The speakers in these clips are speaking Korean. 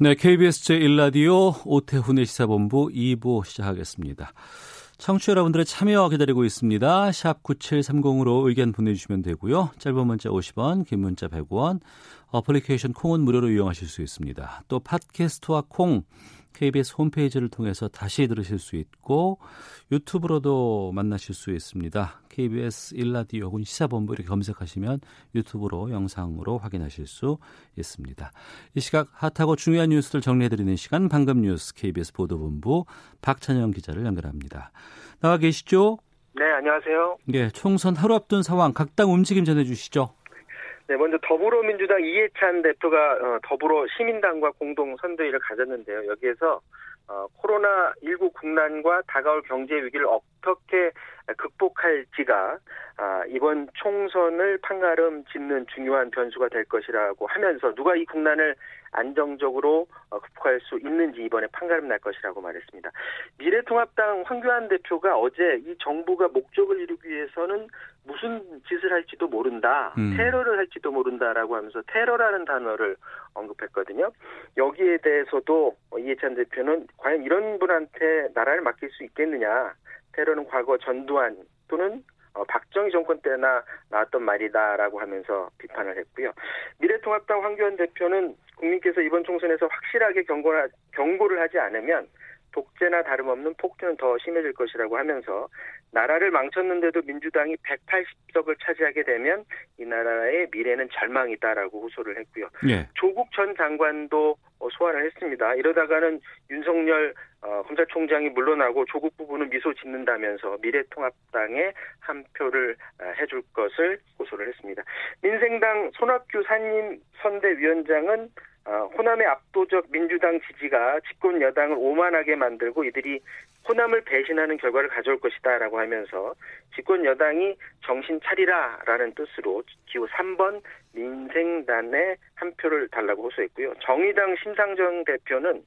네, KBS 제1라디오 오태훈의 시사본부 2부 시작하겠습니다. 청취 자 여러분들의 참여 기다리고 있습니다. 샵 9730으로 의견 보내주시면 되고요. 짧은 문자 50원, 긴 문자 100원, 어플리케이션 콩은 무료로 이용하실 수 있습니다. 또 팟캐스트와 콩, KBS 홈페이지를 통해서 다시 들으실 수 있고 유튜브로도 만나실 수 있습니다. KBS 1라디오 혹은 시사본부 이렇게 검색하시면 유튜브로 영상으로 확인하실 수 있습니다. 이 시각 핫하고 중요한 뉴스를 정리해드리는 시간 방금 뉴스 KBS 보도본부 박찬영 기자를 연결합니다. 나와 계시죠? 네, 안녕하세요. 예, 총선 하루 앞둔 상황 각 당 움직임 전해주시죠. 네, 먼저 더불어민주당 이해찬 대표가 어, 더불어 시민당과 공동 선대위를 가졌는데요. 여기에서 어, 코로나19 국난과 다가올 경제 위기를 어떻게 극복할지가 아, 이번 총선을 판가름 짓는 중요한 변수가 될 것이라고 하면서 누가 이 국난을 안정적으로 어, 극복할 수 있는지 이번에 판가름 날 것이라고 말했습니다. 미래통합당 황교안 대표가 어제 이 정부가 목적을 이루기 위해서는 무슨 짓을 할지도 모른다, 음. 테러를 할지도 모른다라고 하면서 테러라는 단어를 언급했거든요. 여기에 대해서도 이해찬 대표는 과연 이런 분한테 나라를 맡길 수 있겠느냐, 테러는 과거 전두환 또는 어, 박정희 정권 때나 나왔던 말이다라고 하면서 비판을 했고요. 미래통합당 황교안 대표는 국민께서 이번 총선에서 확실하게 경고를 하지 않으면 독재나 다름없는 폭주는 더 심해질 것이라고 하면서 나라를 망쳤는데도 민주당이 180석을 차지하게 되면 이 나라의 미래는 절망이다라고 호소를 했고요. 예. 조국 전 장관도 어, 소환을 했습니다. 이러다가는 윤석열 어, 검찰총장이 물러나고 조국 부부는 미소 짓는다면서 미래통합당에 한 표를 어, 해줄 것을 호소를 했습니다. 민생당 손학규 산림 선대위원장은 어, 호남의 압도적 민주당 지지가 집권 여당을 오만하게 만들고 이들이 호남을 배신하는 결과를 가져올 것이다라고 하면서 집권 여당이 정신 차리라라는 뜻으로 기호 3번 민생단에 한 표를 달라고 호소했고요. 정의당 심상정 대표는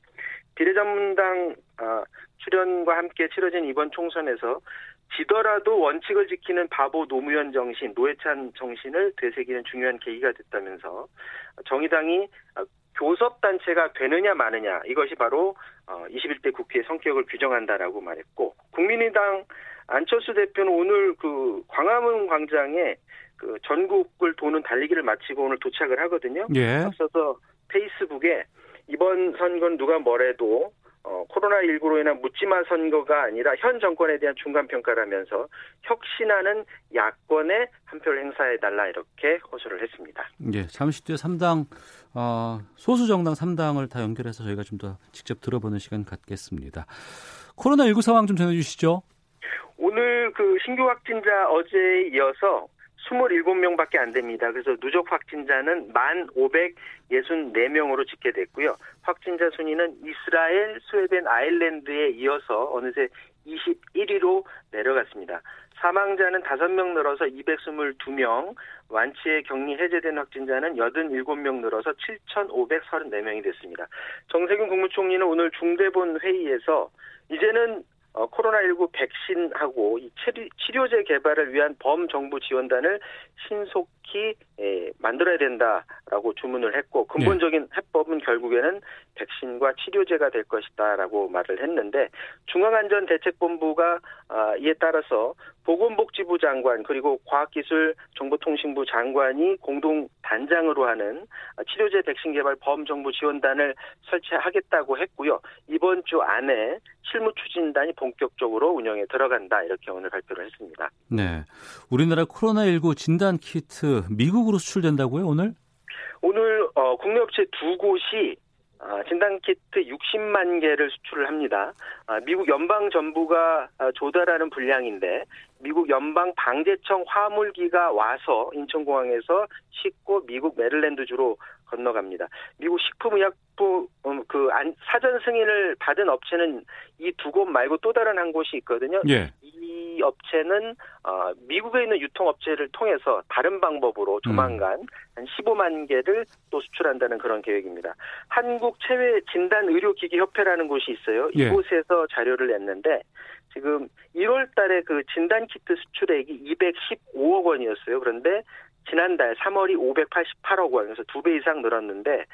비례전문당 어, 출연과 함께 치러진 이번 총선에서 지더라도 원칙을 지키는 바보 노무현 정신, 노회찬 정신을 되새기는 중요한 계기가 됐다면서 정의당이 어, 교섭단체가 되느냐 마느냐 이것이 바로 21대 국회의 성격을 규정한다라고 말했고 국민의당 안철수 대표는 오늘 그 광화문 광장에 그 전국을 도는 달리기를 마치고 오늘 도착을 하거든요. 예. 앞서서 페이스북에 이번 선거는 누가 뭐래도 어, 코로나19로 인한 묻지마 선거가 아니라 현 정권에 대한 중간평가라면서 혁신하는 야권에 한 표를 행사해달라 이렇게 호소를 했습니다. 예, 잠시 뒤에 3당 어, 소수 정당 3당을 다 연결해서 저희가 좀 더 직접 들어보는 시간 갖겠습니다. 코로나19 상황 좀 전해 주시죠. 오늘 그 신규 확진자 어제에 이어서 27명밖에 안 됩니다. 그래서 누적 확진자는 1,564명으로 집계됐고요. 확진자 순위는 이스라엘, 스웨덴, 아일랜드에 이어서 어느새 21위로 내려갔습니다. 사망자는 5명 늘어서 222명, 완치의 격리 해제된 확진자는 87명 늘어서 7,534명이 됐습니다. 정세균 국무총리는 오늘 중대본 회의에서 이제는 어, 코로나19 백신하고 이 치료, 제 개발을 위한 범정부 지원단을 신속히 에, 만들어야 된다라고 주문을 했고 근본적인 해법은 결국에는 백신과 치료제가 될 것이다라고 말을 했는데 중앙안전대책본부가 아, 이에 따라서 보건복지부 장관 그리고 과학기술정보통신부 장관이 공동 단장으로 하는 치료제 백신 개발 범정부 지원단을 설치하겠다고 했고요. 이번 주 안에 실무 추진단이 본격적으로 운영에 들어간다 이렇게 오늘 발표를 했습니다. 네, 우리나라 코로나19 진단 키트 미국으로 수출된다고요 오늘? 오늘 어, 국내 업체 두 곳이 아, 진단키트 60만 개를 수출을 합니다. 아, 미국 연방 정부가 아, 조달하는 분량인데 미국 연방 방재청 화물기가 와서 인천공항에서 싣고 미국 메릴랜드주로 건너갑니다. 미국 식품의약부 음, 그 사전 승인을 받은 업체는 이 두 곳 말고 또 다른 한 곳이 있거든요. 예. 이 업체는 어, 미국에 있는 유통업체를 통해서 다른 방법으로 조만간 한 15만 개를 또 수출한다는 그런 계획입니다. 한국 체외 진단 의료기기 협회라는 곳이 있어요. 예. 이곳에서 자료를 냈는데 지금 1월 달에 그 진단 키트 수출액이 215억 원이었어요. 그런데 지난달 3월이 588억 원, 그래서 두 배 이상 늘었는데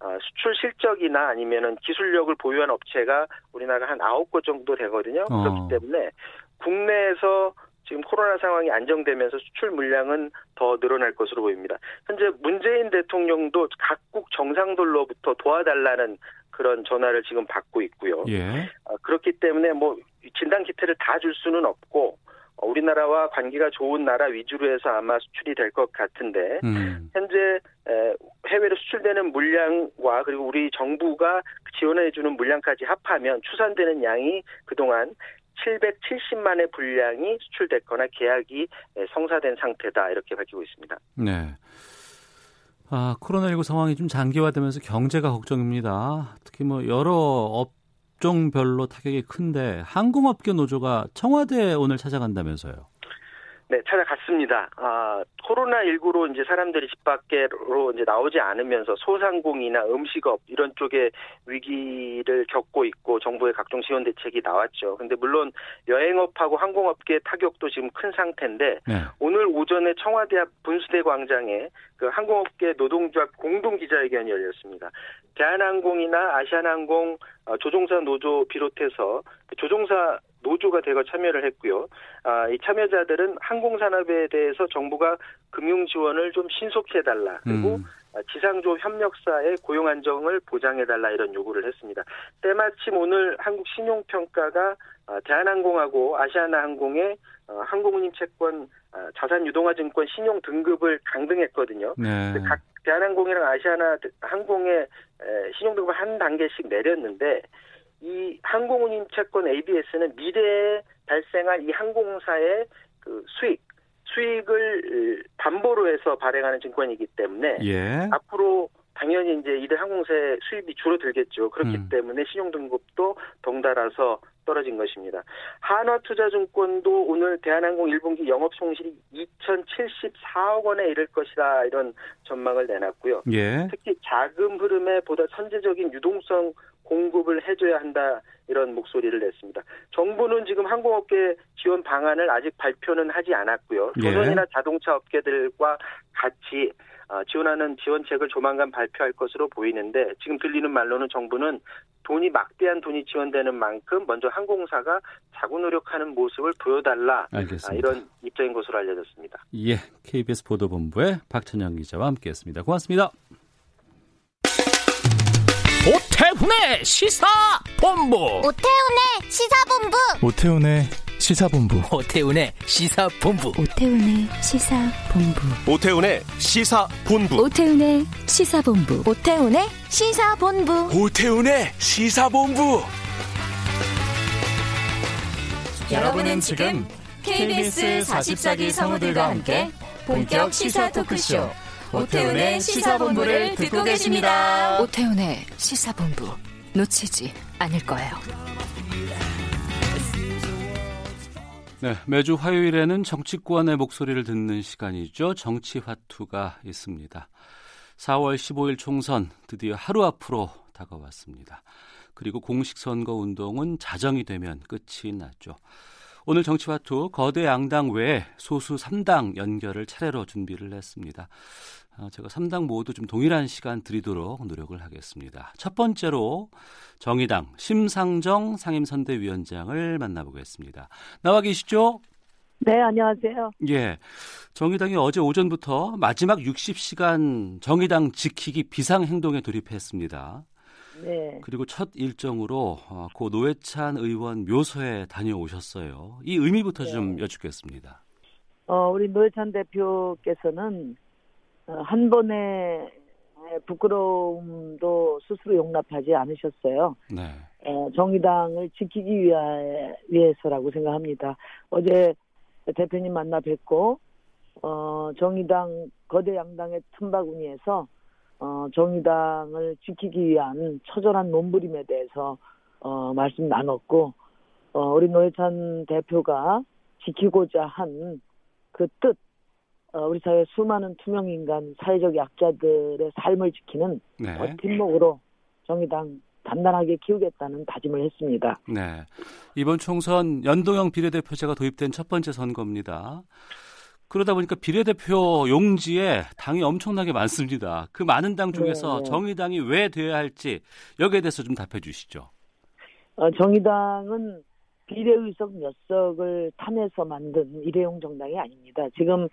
어, 수출 실적이나 아니면은 기술력을 보유한 업체가 우리나라 한 9곳 정도 되거든요. 어. 그렇기 때문에 국내에서 지금 코로나 상황이 안정되면서 수출 물량은 더 늘어날 것으로 보입니다. 현재 문재인 대통령도 각국 정상들로부터 도와달라는 그런 전화를 지금 받고 있고요. 예. 어, 그렇기 때문에 뭐 진단 키트를 다 줄 수는 없고 어, 우리나라와 관계가 좋은 나라 위주로 해서 아마 수출이 될 것 같은데 음. 현재 에, 해외로 수출되는 물량과 그리고 우리 정부가 지원해주는 물량까지 합하면 추산되는 양이 그동안 770만의 분량이 수출됐거나 계약이 에, 성사된 상태다 이렇게 밝히고 있습니다. 네. 아, 코로나19 상황이 좀 장기화되면서 경제가 걱정입니다. 특히 뭐 여러 업종별로 타격이 큰데 항공업계 노조가 청와대에 오늘 찾아간다면서요. 네, 찾아갔습니다. 아, 코로나19로 이제 사람들이 집 밖으로 이제 나오지 않으면서 소상공이나 음식업 이런 쪽에 위기를 겪고 있고 정부의 각종 지원 대책이 나왔죠. 근데 물론 여행업하고 항공업계 타격도 지금 큰 상태인데 네. 오늘 오전에 청와대 앞 분수대 광장에 그 항공업계 노동조합 공동 기자회견이 열렸습니다. 대한항공이나 아시아나항공 어, 조종사 노조 비롯해서 그 조종사 노조가 대거 참여를 했고요. 아, 이 참여자들은 항공산업에 대해서 정부가 금융 지원을 좀 신속히 해달라. 그리고 음. 아, 지상조 협력사의 고용 안정을 보장해달라 이런 요구를 했습니다. 때마침 오늘 한국 신용평가가 아, 대한항공하고 아시아나항공의 어, 항공운임 채권 아, 자산 유동화 증권 신용 등급을 강등했거든요. 네. 각 대한항공이랑 아시아나 항공의 에, 신용 등급을 한 단계씩 내렸는데 이 항공운임 채권 ABS는 미래에 발생할 이 항공사의 그 수익 수익을 담보로 해서 발행하는 증권이기 때문에 예. 앞으로 당연히 이제 이들 항공사의 수입이 줄어들겠죠. 그렇기 음. 때문에 신용등급도 덩달아서 떨어진 것입니다. 한화투자증권도 오늘 대한항공 1분기 영업 손실이 2,074억 원에 이를 것이다 이런 전망을 내놨고요. 예. 특히 자금 흐름에 보다 선제적인 유동성 공급을 해줘야 한다 이런 목소리를 냈습니다. 정부는 지금 항공업계 지원 방안을 아직 발표는 하지 않았고요. 예. 조선이나 자동차 업계들과 같이 어, 지원하는 지원책을 조만간 발표할 것으로 보이는데 지금 들리는 말로는 정부는 돈이 막대한 돈이 지원되는 만큼 먼저 항공사가 자구 노력하는 모습을 보여달라 알겠습니다. 아, 이런 입장인 것으로 알려졌습니다. 예. KBS 보도본부의 박천영 기자와 함께했습니다. 고맙습니다. 오태훈의 시사본부 오태훈의 시사본부 오태훈의 시사본부. 오태훈의 시사본부. 오태훈의 시사본부. 오태훈의 시사본부. 오태훈의 시사본부. 오태훈의 시사본부. 오태훈의 시사본부. 여러분은 지금 KBS 44기 성우들과 함께 본격 시사 토크쇼. 오태훈의 시사본부를 듣고 계십니다. 오태훈의 시사본부 놓치지 않을 거예요. 네, 매주 화요일에는 정치권의 목소리를 듣는 시간이죠. 정치화투가 있습니다. 4월 15일 총선 드디어 하루 앞으로 다가왔습니다. 그리고 공식 선거 운동은 자정이 되면 끝이 났죠. 오늘 정치화투 거대 양당 외에 소수 3당 연결을 차례로 준비를 했습니다. 어, 제가 3당 모두 좀 동일한 시간 드리도록 노력을 하겠습니다. 첫 번째로 정의당 심상정 상임선대위원장을 만나보겠습니다. 나와 계시죠? 네, 안녕하세요. 예. 정의당이 어제 오전부터 마지막 60시간 정의당 지키기 비상행동에 돌입했습니다. 네. 그리고 첫 일정으로 어, 고 노회찬 의원 묘소에 다녀오셨어요. 이 의미부터 좀 여쭙겠습니다. 어, 우리 노회찬 대표께서는 어, 한 번의 부끄러움도 스스로 용납하지 않으셨어요. 네. 어, 정의당을 지키기 위해서라고 생각합니다. 어제 대표님 만나 뵙고 어, 정의당 거대 양당의 틈바구니에서 어, 정의당을 지키기 위한 처절한 몸부림에 대해서 어, 말씀 나눴고 어, 우리 노회찬 대표가 지키고자 한 그 뜻, 어, 우리 사회 수많은 투명 인간, 사회적 약자들의 삶을 지키는 네. 버팀목으로 정의당 단단하게 키우겠다는 다짐을 했습니다. 네. 이번 총선 연동형 비례대표제가 도입된 첫 번째 선거입니다. 그러다 보니까 비례대표 용지에 당이 엄청나게 많습니다. 그 많은 당 중에서 네, 네. 정의당이 왜 돼야 할지 여기에 대해서 좀 답해 주시죠. 어, 정의당은 비례의석 몇 석을 탄해서 만든 일회용 정당이 아닙니다. 지금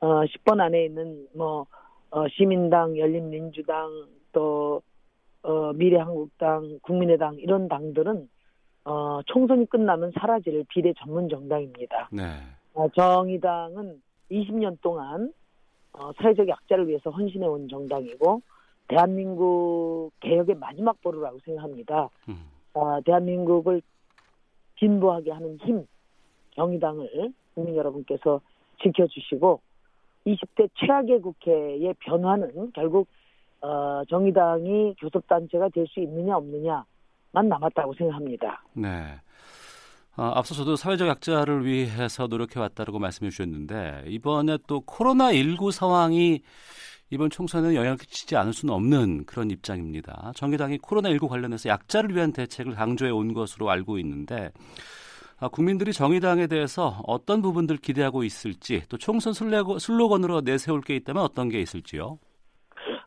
어, 10번 안에 있는 뭐 어, 시민당, 열린민주당, 또 어, 미래한국당, 국민의당 이런 당들은 어, 총선이 끝나면 사라질 비례 전문 정당입니다. 네. 어, 정의당은 20년 동안 어, 사회적 약자를 위해서 헌신해 온 정당이고 대한민국 개혁의 마지막 보루라고 생각합니다. 음. 어, 대한민국을 진보하게 하는 힘, 정의당을 국민 여러분께서 지켜주시고 20대 최악의 국회의 변화는 결국 어, 정의당이 교섭단체가 될 수 있느냐 없느냐만 남았다고 생각합니다. 네. 아, 앞서 저도 사회적 약자를 위해서 노력해 왔다고 말씀해 주셨는데 이번에 또 코로나 19 상황이 이번 총선에 영향을 끼치지 않을 수는 없는 그런 입장입니다. 정의당이 코로나 19 관련해서 약자를 위한 대책을 강조해 온 것으로 알고 있는데 아, 국민들이 정의당에 대해서 어떤 부분들 기대하고 있을지 또 총선 슬로건- 슬로건으로 내세울 게 있다면 어떤 게 있을지요?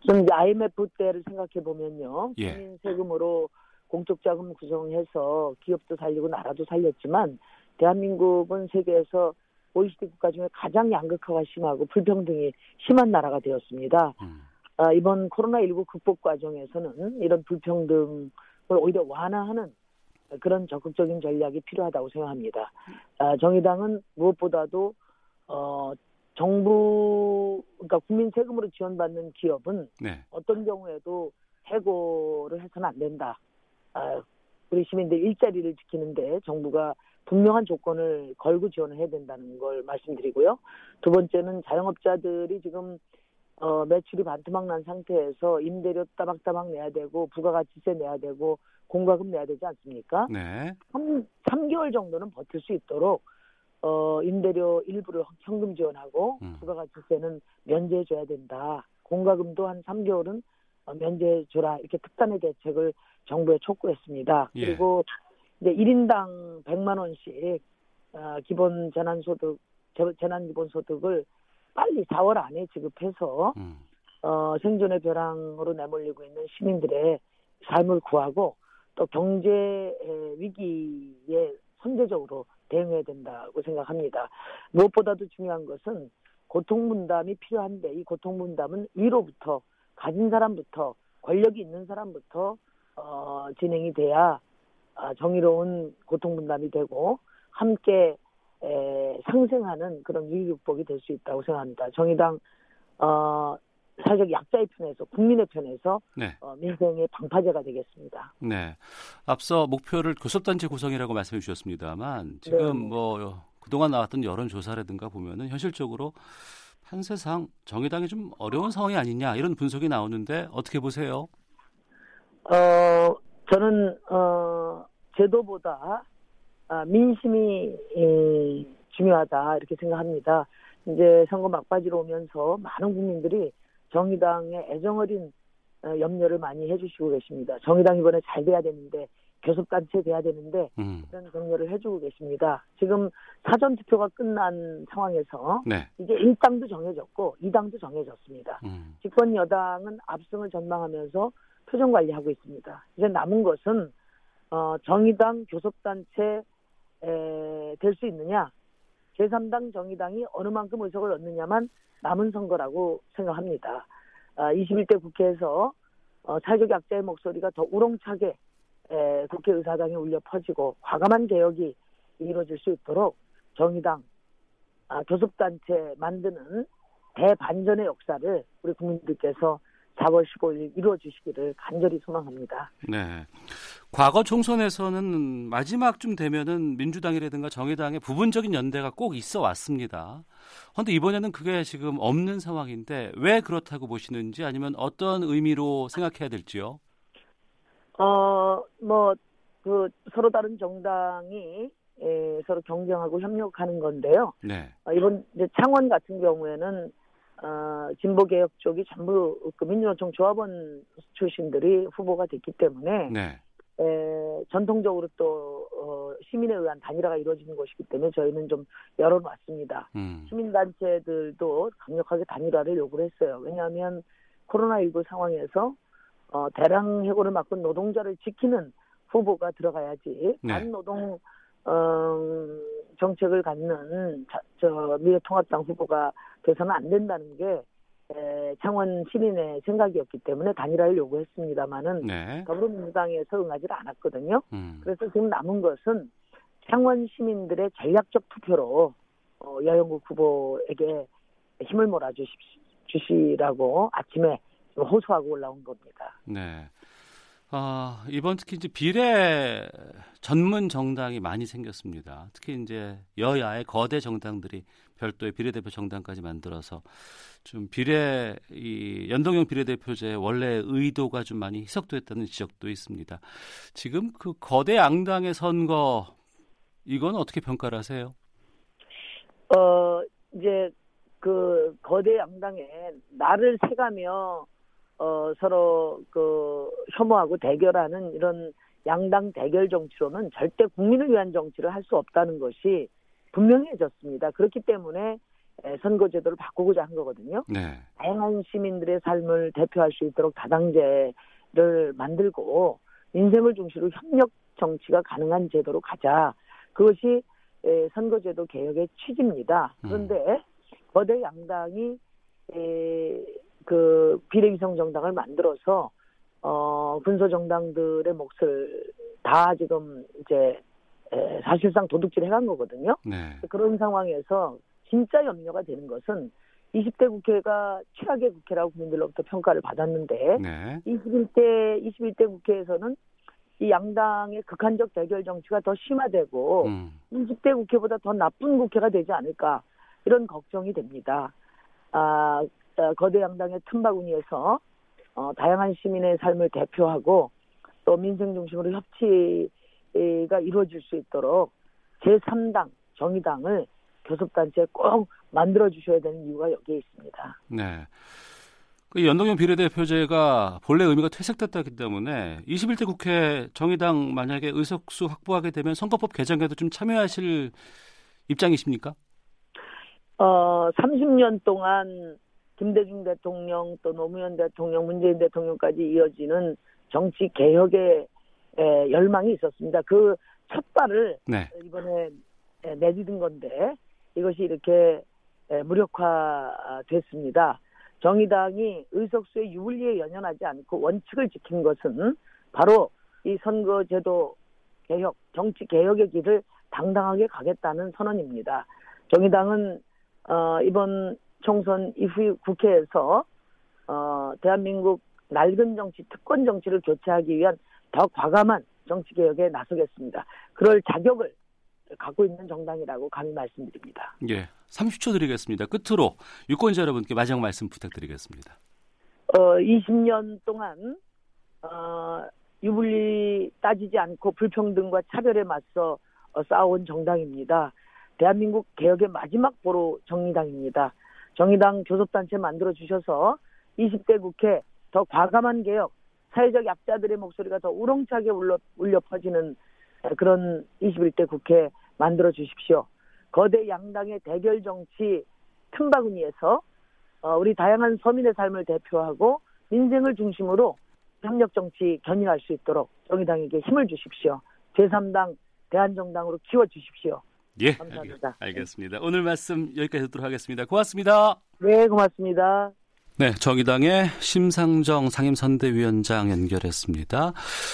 저는 이제 IMF 때를 생각해 보면요. 예. 국민 세금으로 공적 자금 구성해서 기업도 살리고 나라도 살렸지만 대한민국은 세계에서 OECD 국가 중에 가장 양극화가 심하고 불평등이 심한 나라가 되었습니다. 음. 아, 이번 코로나19 극복 과정에서는 이런 불평등을 오히려 완화하는 그런 적극적인 전략이 필요하다고 생각합니다. 아, 정의당은 무엇보다도 어, 정부 그러니까 국민 세금으로 지원받는 기업은 네. 어떤 경우에도 해고를 해서는 안 된다. 아, 우리 시민들 일자리를 지키는데 정부가 분명한 조건을 걸고 지원을 해야 된다는 걸 말씀드리고요. 두 번째는 자영업자들이 지금 어, 매출이 반토막 난 상태에서 임대료 따박따박 내야 되고 부가가치세 내야 되고 공과금 내야 되지 않습니까? 네. 3, 3개월 정도는 버틸 수 있도록 어, 임대료 일부를 현금 지원하고 음. 부가가치세는 면제해 줘야 된다. 공과금도 한 3개월은 어, 면제해 줘라. 이렇게 특단의 대책을 정부에 촉구했습니다. 예. 그리고 이제 1인당 100만 원씩 어, 기본 재난소득, 재- 재난기본소득을 빨리 4월 안에 지급해서 음. 어, 생존의 벼랑으로 내몰리고 있는 시민들의 삶을 구하고 또 경제 에, 위기에 선제적으로 대응해야 된다고 생각합니다. 무엇보다도 중요한 것은 고통 분담이 필요한데 이 고통 분담은 위로부터 가진 사람부터 권력이 있는 사람부터 어, 진행이 돼야 아, 정의로운 고통 분담이 되고 함께 에, 상생하는 그런 위기 극복이 될 수 있다고 생각합니다. 정의당 어, 사회적 약자의 편에서 국민의 편에서 네. 어, 민생의 방파제가 되겠습니다. 네. 앞서 목표를 교섭단체 구성이라고 말씀해 주셨습니다만 지금 네. 뭐 그동안 나왔던 여론 조사라든가 보면은 현실적으로 판세상 정의당이 좀 어려운 상황이 아니냐 이런 분석이 나오는데 어떻게 보세요? 어, 저는 어, 제도보다 아, 민심이 이, 중요하다 이렇게 생각합니다. 이제 선거 막바지로 오면서 많은 국민들이 정의당의 애정어린 어, 염려를 많이 해주시고 계십니다. 정의당 이번에 잘 돼야 되는데 교섭단체 돼야 되는데 음. 그런 격려를 해주고 계십니다. 지금 사전 투표가 끝난 상황에서 네. 이제 1당도 정해졌고 2당도 정해졌습니다. 음. 집권 여당은 압승을 전망하면서 표정 관리하고 있습니다. 이제 남은 것은 어, 정의당 교섭단체 될 수 있느냐, 제3당 정의당이 어느 만큼 의석을 얻느냐만 남은 선거라고 생각합니다. 아, 21대 국회에서 어, 사회적 약자의 목소리가 더 우렁차게 에, 국회의사당에 울려 퍼지고 과감한 개혁이 이루어질 수 있도록 정의당 아, 교섭단체 만드는 대반전의 역사를 우리 국민들께서 4월 15일 이루어 주시기를 간절히 소망합니다. 네. 과거 총선에서는 마지막쯤 되면은 민주당이라든가 정의당의 부분적인 연대가 꼭 있어 왔습니다. 그런데 이번에는 그게 지금 없는 상황인데 왜 그렇다고 보시는지 아니면 어떤 의미로 생각해야 될지요? 어, 뭐, 그, 서로 다른 정당이 에, 서로 경쟁하고 협력하는 건데요. 네. 어, 이번 이제 창원 같은 경우에는 어, 진보개혁 쪽이 전부 그 민주노총 조합원 출신들이 후보가 됐기 때문에 네. 에, 전통적으로 또 어, 시민에 의한 단일화가 이루어지는 것이기 때문에 저희는 좀 열어놨습니다. 음. 시민단체들도 강력하게 단일화를 요구를 했어요. 왜냐하면 코로나19 상황에서 어, 대량 해고를 막고 노동자를 지키는 후보가 들어가야지 네. 반노동 어, 정책을 갖는 자, 저 미래통합당 후보가 돼서는 안 된다는 게 에, 창원 시민의 생각이었기 때문에 단일화를 요구했습니다마는 네. 더불어민주당에 서 응하지를 않았거든요. 음. 그래서 지금 남은 것은 창원 시민들의 전략적 투표로 어, 여영국 후보에게 힘을 몰아주시라고 아침에 좀 호소하고 올라온 겁니다. 네. 아, 이번 특히 이제 비례 전문 정당이 많이 생겼습니다. 특히 이제 여야의 거대 정당들이 별도의 비례대표 정당까지 만들어서 좀 비례 이 연동형 비례대표제 원래 의도가 좀 많이 희석됐다는 지적도 있습니다. 지금 그 거대 양당의 선거 이건 어떻게 평가를 하세요? 어 이제 그 거대 양당에 나를 세가며 어 서로 그 혐오하고 대결하는 이런 양당 대결 정치로는 절대 국민을 위한 정치를 할 수 없다는 것이 분명해졌습니다. 그렇기 때문에 에, 선거제도를 바꾸고자 한 거거든요. 네. 다양한 시민들의 삶을 대표할 수 있도록 다당제를 만들고 인생을 중심으로 협력 정치가 가능한 제도로 가자. 그것이 에, 선거제도 개혁의 취지입니다. 그런데 거대 양당이 에, 그 비례위성 정당을 만들어서 어 군소 정당들의 몫을 다 지금 이제 에, 사실상 도둑질 해간 거거든요. 네. 그런 상황에서 진짜 염려가 되는 것은 20대 국회가 최악의 국회라고 국민들로부터 평가를 받았는데 네. 21대 21대 국회에서는 이 양당의 극한적 대결 정치가 더 심화되고 음. 20대 국회보다 더 나쁜 국회가 되지 않을까 이런 걱정이 됩니다. 아, 아, 거대 양당의 틈바구니에서 어, 다양한 시민의 삶을 대표하고 또 민생 중심으로 협치가 이루어질 수 있도록 제3당 정의당을 교섭단체에 꼭 만들어 주셔야 되는 이유가 여기에 있습니다. 네. 그 연동형 비례대표제가 본래 의미가 퇴색됐다기 때문에 21대 국회 정의당 만약에 의석수 확보하게 되면 선거법 개정에도 좀 참여하실 입장이십니까? 어, 30년 동안 김대중 대통령 또 노무현 대통령, 문재인 대통령까지 이어지는 정치 개혁의 에, 열망이 있었습니다. 그 첫 발을 네. 이번에 에, 내딛은 건데 이것이 이렇게 에, 무력화됐습니다. 정의당이 의석수의 유불리에 연연하지 않고 원칙을 지킨 것은 바로 이 선거제도 개혁, 정치 개혁의 길을 당당하게 가겠다는 선언입니다. 정의당은 어, 이번 총선 이후 국회에서 어, 대한민국 낡은 정치, 특권 정치를 교체하기 위한 더 과감한 정치 개혁에 나서겠습니다. 그럴 자격을 갖고 있는 정당이라고 감히 말씀드립니다. 예. 30초 드리겠습니다. 끝으로 유권자 여러분께 마지막 말씀 부탁드리겠습니다. 어, 20년 동안 어, 유불리 따지지 않고 불평등과 차별에 맞서 어, 싸운 정당입니다. 대한민국 개혁의 마지막 보루 정의당입니다. 정의당 교섭단체 만들어 주셔서 20대 국회 더 과감한 개혁, 사회적 약자들의 목소리가 더 우렁차게 울려, 울려 퍼지는 그런 21대 국회 만들어 주십시오. 거대 양당의 대결 정치 틈바구니에서 어, 우리 다양한 서민의 삶을 대표하고 민생을 중심으로 협력 정치 견인할 수 있도록 정의당에게 힘을 주십시오. 제3당 대한정당으로 키워 주십시오. 예, 감사합니다. 알겠, 습니다 오늘 말씀 여기까지 듣도록 하겠습니다. 고맙습니다. 네, 고맙습니다. 네, 정의당의 심상정 상임선대위원장 연결했습니다.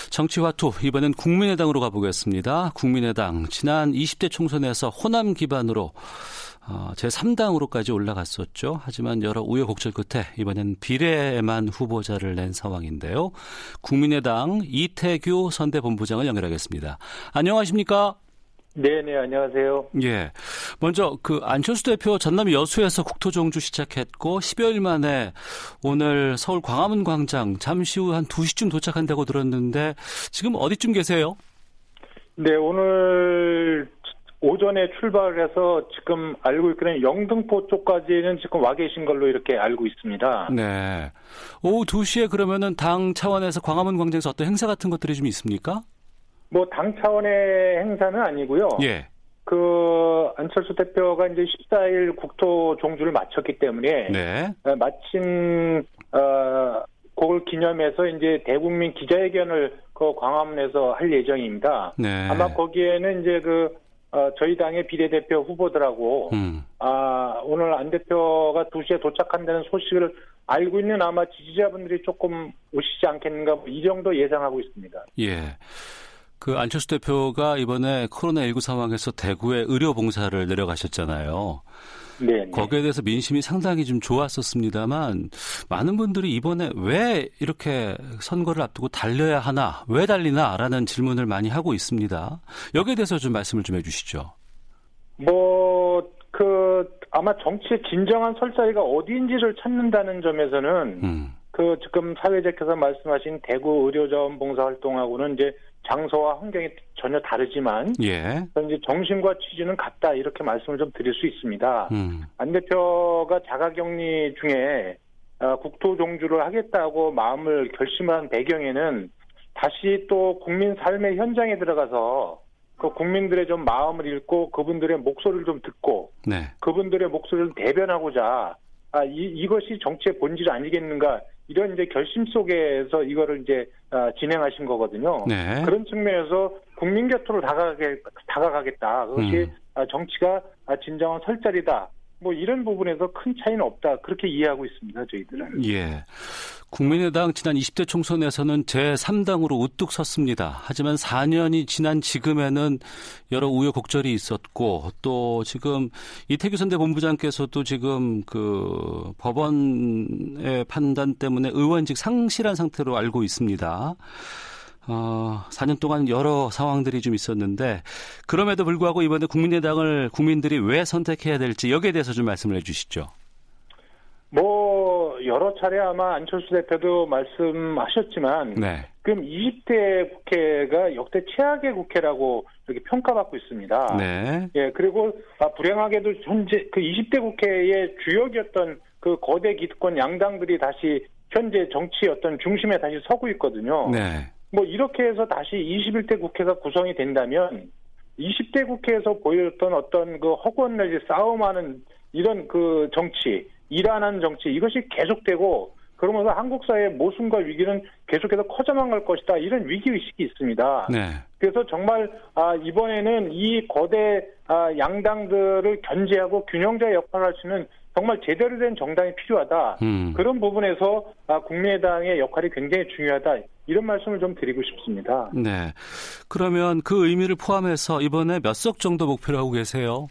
정치화투 이번엔 국민의당으로 가보겠습니다. 국민의당 지난 20대 총선에서 호남 기반으로 어, 제3당으로까지 올라갔었죠. 하지만 여러 우여곡절 끝에 이번엔 비례에만 후보자를 낸 상황인데요. 국민의당 이태규 선대본부장을 연결하겠습니다. 안녕하십니까? 네, 네, 안녕하세요. 예. 먼저 그 안철수 대표 전남 여수에서 국토종주 시작했고 10여일 만에 오늘 서울 광화문 광장 잠시 후 한 2시쯤 도착한다고 들었는데 지금 어디쯤 계세요? 네, 오늘 오전에 출발을 해서 지금 알고 있기는 영등포 쪽까지는 지금 와 계신 걸로 이렇게 알고 있습니다. 네. 오후 2시에 그러면은 당 차원에서 광화문 광장에서 어떤 행사 같은 것들이 좀 있습니까? 뭐 당 차원의 행사는 아니고요. 예. 그 안철수 대표가 이제 14일 국토 종주를 마쳤기 때문에 네. 마친 어 그걸 기념해서 이제 대국민 기자회견을 그 광화문에서 할 예정입니다. 네. 아마 거기에는 이제 그 어, 저희 당의 비례대표 후보들하고 음. 아, 오늘 안 대표가 2시에 도착한다는 소식을 알고 있는 아마 지지자분들이 조금 오시지 않겠는가 뭐이 정도 예상하고 있습니다. 예. 그 안철수 대표가 이번에 코로나19 상황에서 대구에 의료 봉사를 내려가셨잖아요. 네. 거기에 대해서 민심이 상당히 좀 좋았었습니다만 많은 분들이 이번에 왜 이렇게 선거를 앞두고 달려야 하나, 왜 달리나라는 질문을 많이 하고 있습니다. 여기에 대해서 좀 말씀을 좀 해주시죠. 뭐, 그, 아마 정치의 진정한 설자리가 어디인지를 찾는다는 점에서는, 음. 그, 지금 사회자께서 말씀하신 대구 의료자원 봉사 활동하고는 이제 장소와 환경이 전혀 다르지만, 예. 이제 정신과 취지는 같다, 이렇게 말씀을 좀 드릴 수 있습니다. 음. 안 대표가 자가격리 중에 어, 국토종주를 하겠다고 마음을 결심한 배경에는 다시 또 국민 삶의 현장에 들어가서 그 국민들의 좀 마음을 읽고 그분들의 목소리를 좀 듣고 네. 그분들의 목소리를 대변하고자 아, 이, 이것이 정치의 본질 아니겠는가 이런 이제 결심 속에서 이거를 이제 아, 진행하신 거거든요. 네. 그런 측면에서 국민 곁으로 다가가게, 다가가겠다. 그것이 음. 아, 정치가 아, 진정한 설자리다. 뭐 이런 부분에서 큰 차이는 없다. 그렇게 이해하고 있습니다. 저희들은. 예. 국민의당 지난 20대 총선에서는 제3당으로 우뚝 섰습니다. 하지만 4년이 지난 지금에는 여러 우여곡절이 있었고 또 지금 이태규 선대 본부장께서도 지금 그 법원의 판단 때문에 의원직 상실한 상태로 알고 있습니다. 어, 4년 동안 여러 상황들이 좀 있었는데 그럼에도 불구하고 이번에 국민의당을 국민들이 왜 선택해야 될지 여기에 대해서 좀 말씀을 해주시죠. 뭐 여러 차례 아마 안철수 대표도 말씀하셨지만 네. 그럼 20대 국회가 역대 최악의 국회라고 이렇게 평가받고 있습니다. 네. 예, 그리고 아, 불행하게도 현재 그 20대 국회의 주역이었던 그 거대 기득권 양당들이 다시 현재 정치 어떤 중심에 다시 서고 있거든요. 네. 뭐 이렇게 해서 다시 21대 국회가 구성이 된다면 20대 국회에서 보였던 어떤 그 허구한 내지 싸움하는 이런 그 정치, 일하는 정치 이것이 계속되고 그러면서 한국 사회의 모순과 위기는 계속해서 커져만 갈 것이다 이런 위기 의식이 있습니다. 네. 그래서 정말 아, 이번에는 이 거대 아, 양당들을 견제하고 균형자의 역할을 할 수 있는 정말 제대로 된 정당이 필요하다. 음. 그런 부분에서 아, 국민의당의 역할이 굉장히 중요하다. 이런 말씀을 좀 드리고 싶습니다. 네. 그러면 그 의미를 포함해서 이번에 몇 석 정도 목표로 하고 계세요?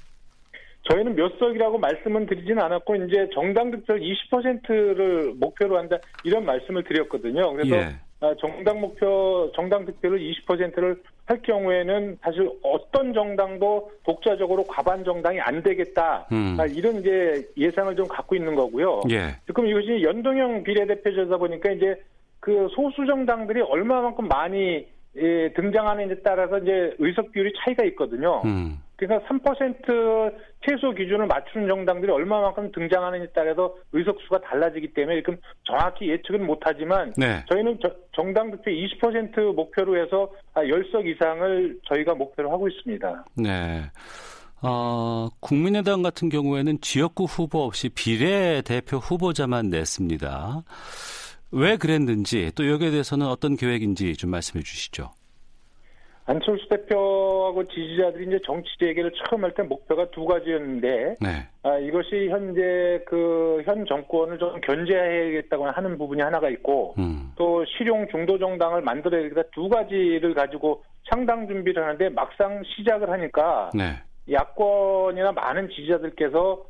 저희는 몇 석이라고 말씀은 드리진 않았고 이제 정당 득표를 20%를 목표로 한다 이런 말씀을 드렸거든요. 그래서 예. 아, 정당 목표 정당 득표를 20%를 할 경우에는 사실 어떤 정당도 독자적으로 과반 정당이 안 되겠다 음. 아, 이런 이제 예상을 좀 갖고 있는 거고요. 예. 지금 이것이 연동형 비례대표제다 보니까 이제 그 소수 정당들이 얼마만큼 많이 예, 등장하는지에 따라서 이제 의석 비율이 차이가 있거든요. 음. 그러니까 3% 최소 기준을 맞추는 정당들이 얼마만큼 등장하는지에 따라서 의석수가 달라지기 때문에 지금 정확히 예측은 못하지만 네. 저희는 저- 정당 득표 20% 목표로 해서 10석 이상을 저희가 목표로 하고 있습니다. 네. 어, 국민의당 같은 경우에는 지역구 후보 없이 비례 대표 후보자만 냈습니다. 왜 그랬는지 또 여기에 대해서는 어떤 계획인지 좀 말씀해 주시죠. 안철수 대표 하고 지지자들이 이제 정치 재개를 처음 할 때 목표가 두 가지였는데 네. 아, 이것이 현재 그 현 정권을 좀 견제해야겠다고 하는 부분이 하나가 있고 음. 또 실용 중도 정당을 만들어야겠다 두 가지를 가지고 창당 준비를 하는데 막상 시작을 하니까 네. 야권이나 많은 지지자들께서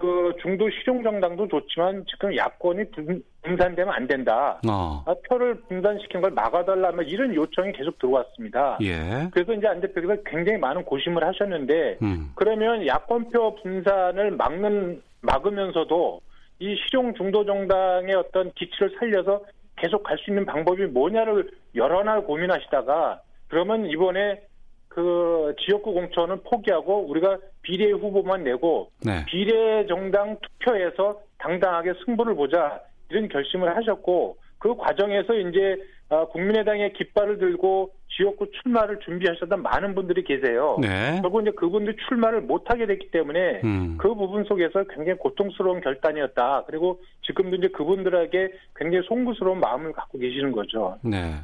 그 중도 실용 정당도 좋지만 지금 야권이 분- 분산되면 안 된다. 어. 아, 표를 분산시킨 걸 막아달라 뭐 이런 요청이 계속 들어왔습니다. 예. 그래서 이제 안 대표께서 굉장히 많은 고심을 하셨는데 음. 그러면 야권표 분산을 막는 막으면서도 이 실용 중도 정당의 어떤 기치를 살려서 계속 갈 수 있는 방법이 뭐냐를 여러 날 고민하시다가 그러면 이번에 그 지역구 공천은 포기하고 우리가 비례 후보만 내고 네. 비례 정당 투표에서 당당하게 승부를 보자 이런 결심을 하셨고 그 과정에서 이제 아, 국민의당의 깃발을 들고 지역구 출마를 준비하셨던 많은 분들이 계세요. 네. 결국 이제 그분들이 출마를 못하게 됐기 때문에 음. 그 부분 속에서 굉장히 고통스러운 결단이었다. 그리고 지금도 이제 그분들에게 굉장히 송구스러운 마음을 갖고 계시는 거죠. 네.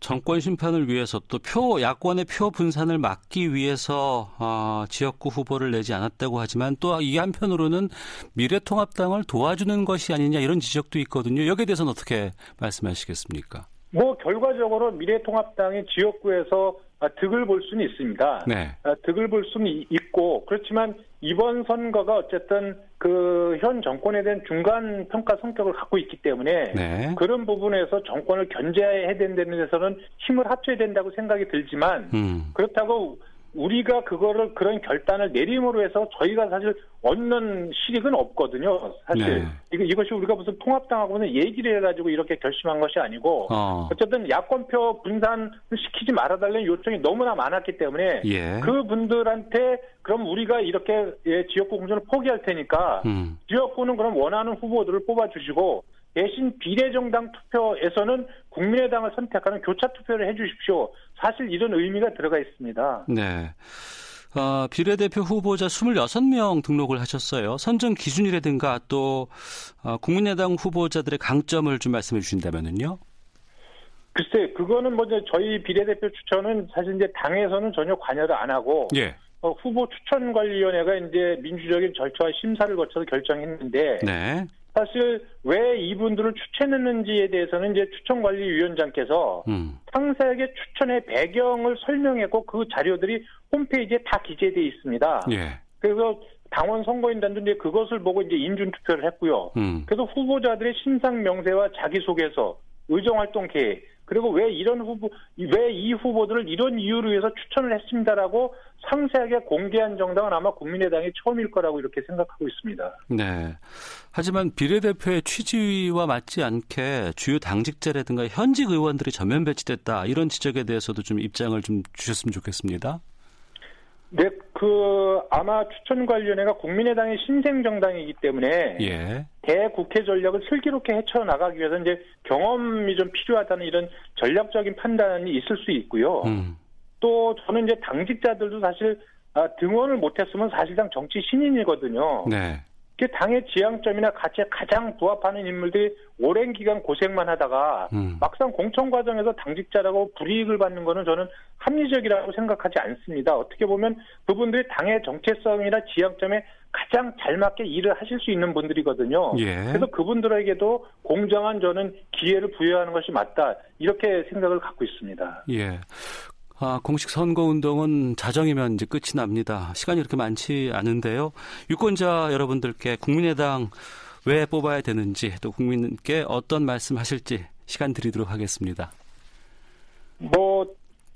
정권 심판을 위해서 또 표 야권의 표 분산을 막기 위해서 어, 지역구 후보를 내지 않았다고 하지만 또 이 한편으로는 미래통합당을 도와주는 것이 아니냐 이런 지적도 있거든요. 여기에 대해서는 어떻게 말씀하시겠습니까? 뭐 결과적으로 미래통합당이 지역구에서 아, 득을 볼 수는 있습니다. 네. 아, 득을 볼 수는 이- 있고 그렇지만 이번 선거가 어쨌든 그 현 정권에 대한 중간 평가 성격을 갖고 있기 때문에 네. 그런 부분에서 정권을 견제해야 된다는 데서는 힘을 합쳐야 된다고 생각이 들지만 음. 그렇다고 우리가 그거를 그런 결단을 내림으로 해서 저희가 사실 얻는 실익은 없거든요. 사실 네. 이거 이것이 우리가 무슨 통합당하고는 얘기를 해가지고 이렇게 결심한 것이 아니고 어. 어쨌든 야권표 분산을 시키지 말아달라는 요청이 너무나 많았기 때문에 예. 그 분들한테 그럼 우리가 이렇게 예, 지역구 공천을 포기할 테니까 음. 지역구는 그럼 원하는 후보들을 뽑아주시고 대신 비례정당 투표에서는 국민의당을 선택하는 교차 투표를 해주십시오. 사실 이런 의미가 들어가 있습니다. 네. 어, 비례대표 후보자 26명 등록을 하셨어요. 선정 기준이라든가 또 어, 국민의당 후보자들의 강점을 좀 말씀해 주신다면은요. 글쎄, 그거는 뭐 이제 저희 비례대표 추천은 사실 이제 당에서는 전혀 관여를 안 하고 예. 어, 후보 추천관리위원회가 이제 민주적인 절차와 심사를 거쳐서 결정했는데 네. 사실 왜 이분들을 추천했는지에 대해서는 이제 추천관리위원장께서 음. 상세하게 추천의 배경을 설명했고 그 자료들이 홈페이지에 다 기재되어 있습니다. 예. 그래서 당원 선거인단도 이제 그것을 보고 이제 인준 투표를 했고요. 음. 그래서 후보자들의 신상 명세와 자기소개서, 의정활동 계획, 그리고 왜 이런 후보, 왜 이 후보들을 이런 이유로 해서 추천을 했습니다라고 상세하게 공개한 정당은 아마 국민의당이 처음일 거라고 이렇게 생각하고 있습니다. 네. 하지만 비례대표의 취지와 맞지 않게 주요 당직자라든가 현직 의원들이 전면 배치됐다 이런 지적에 대해서도 좀 입장을 좀 주셨으면 좋겠습니다. 네, 그 아마 추천관리위원회가 국민의당의 신생 정당이기 때문에 예. 대국회 전략을 슬기롭게 헤쳐 나가기 위해서 이제 경험이 좀 필요하다는 이런 전략적인 판단이 있을 수 있고요. 음. 또 저는 이제 당직자들도 사실 아, 등원을 못했으면 사실상 정치 신인이거든요. 네. 그 당의 지향점이나 가치에 가장 부합하는 인물들이 오랜 기간 고생만 하다가 음. 막상 공천 과정에서 당직자라고 불이익을 받는 거는 저는 합리적이라고 생각하지 않습니다. 어떻게 보면 그분들이 당의 정체성이나 지향점에 가장 잘 맞게 일을 하실 수 있는 분들이거든요. 예. 그래서 그분들에게도 공정한 저는 기회를 부여하는 것이 맞다 이렇게 생각을 갖고 있습니다. 예. 아, 공식 선거 운동은 자정이면 이제 끝이 납니다. 시간이 그렇게 많지 않은데요. 유권자 여러분들께 국민의당 왜 뽑아야 되는지 또 국민께 어떤 말씀 하실지 시간 드리도록 하겠습니다. 뭐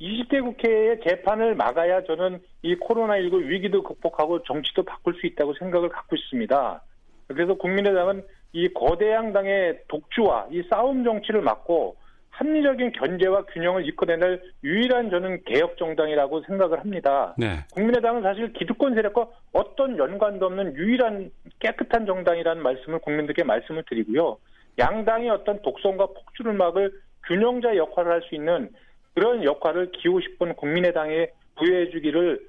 20대 국회의 재판을 막아야 저는 이 코로나19 위기도 극복하고 정치도 바꿀 수 있다고 생각을 갖고 있습니다. 그래서 국민의당은 이 거대 양 당의 독주와 이 싸움 정치를 막고 합리적인 견제와 균형을 이끌어낼 유일한 저는 개혁 정당이라고 생각을 합니다. 네. 국민의당은 사실 기득권 세력과 어떤 연관도 없는 유일한 깨끗한 정당이라는 말씀을 국민들께 말씀을 드리고요. 양당이 어떤 독선과 폭주를 막을 균형자 역할을 할 수 있는 그런 역할을 기고 싶은 국민의당에 부여해 주기를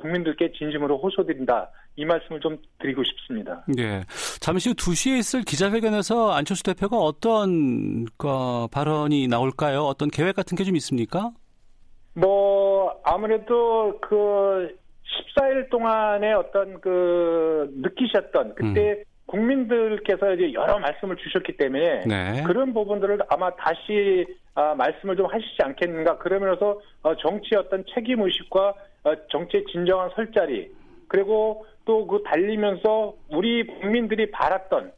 국민들께 진심으로 호소드린다. 이 말씀을 좀 드리고 싶습니다. 예. 잠시 후 2시에 있을 기자회견에서 안철수 대표가 어떤 그 발언이 나올까요? 어떤 계획 같은 게 좀 있습니까? 뭐 아무래도 그 14일 동안의 어떤 그 느끼셨던 그때 음. 국민들께서 이제 여러 말씀을 주셨기 때문에 네. 그런 부분들을 아마 다시 아, 말씀을 좀 하시지 않겠는가 그러면서 어, 정치 어떤 책임 의식과 어, 정치의 진정한 설 자리 그리고 또 그 달리면서 우리 국민들이 바랐던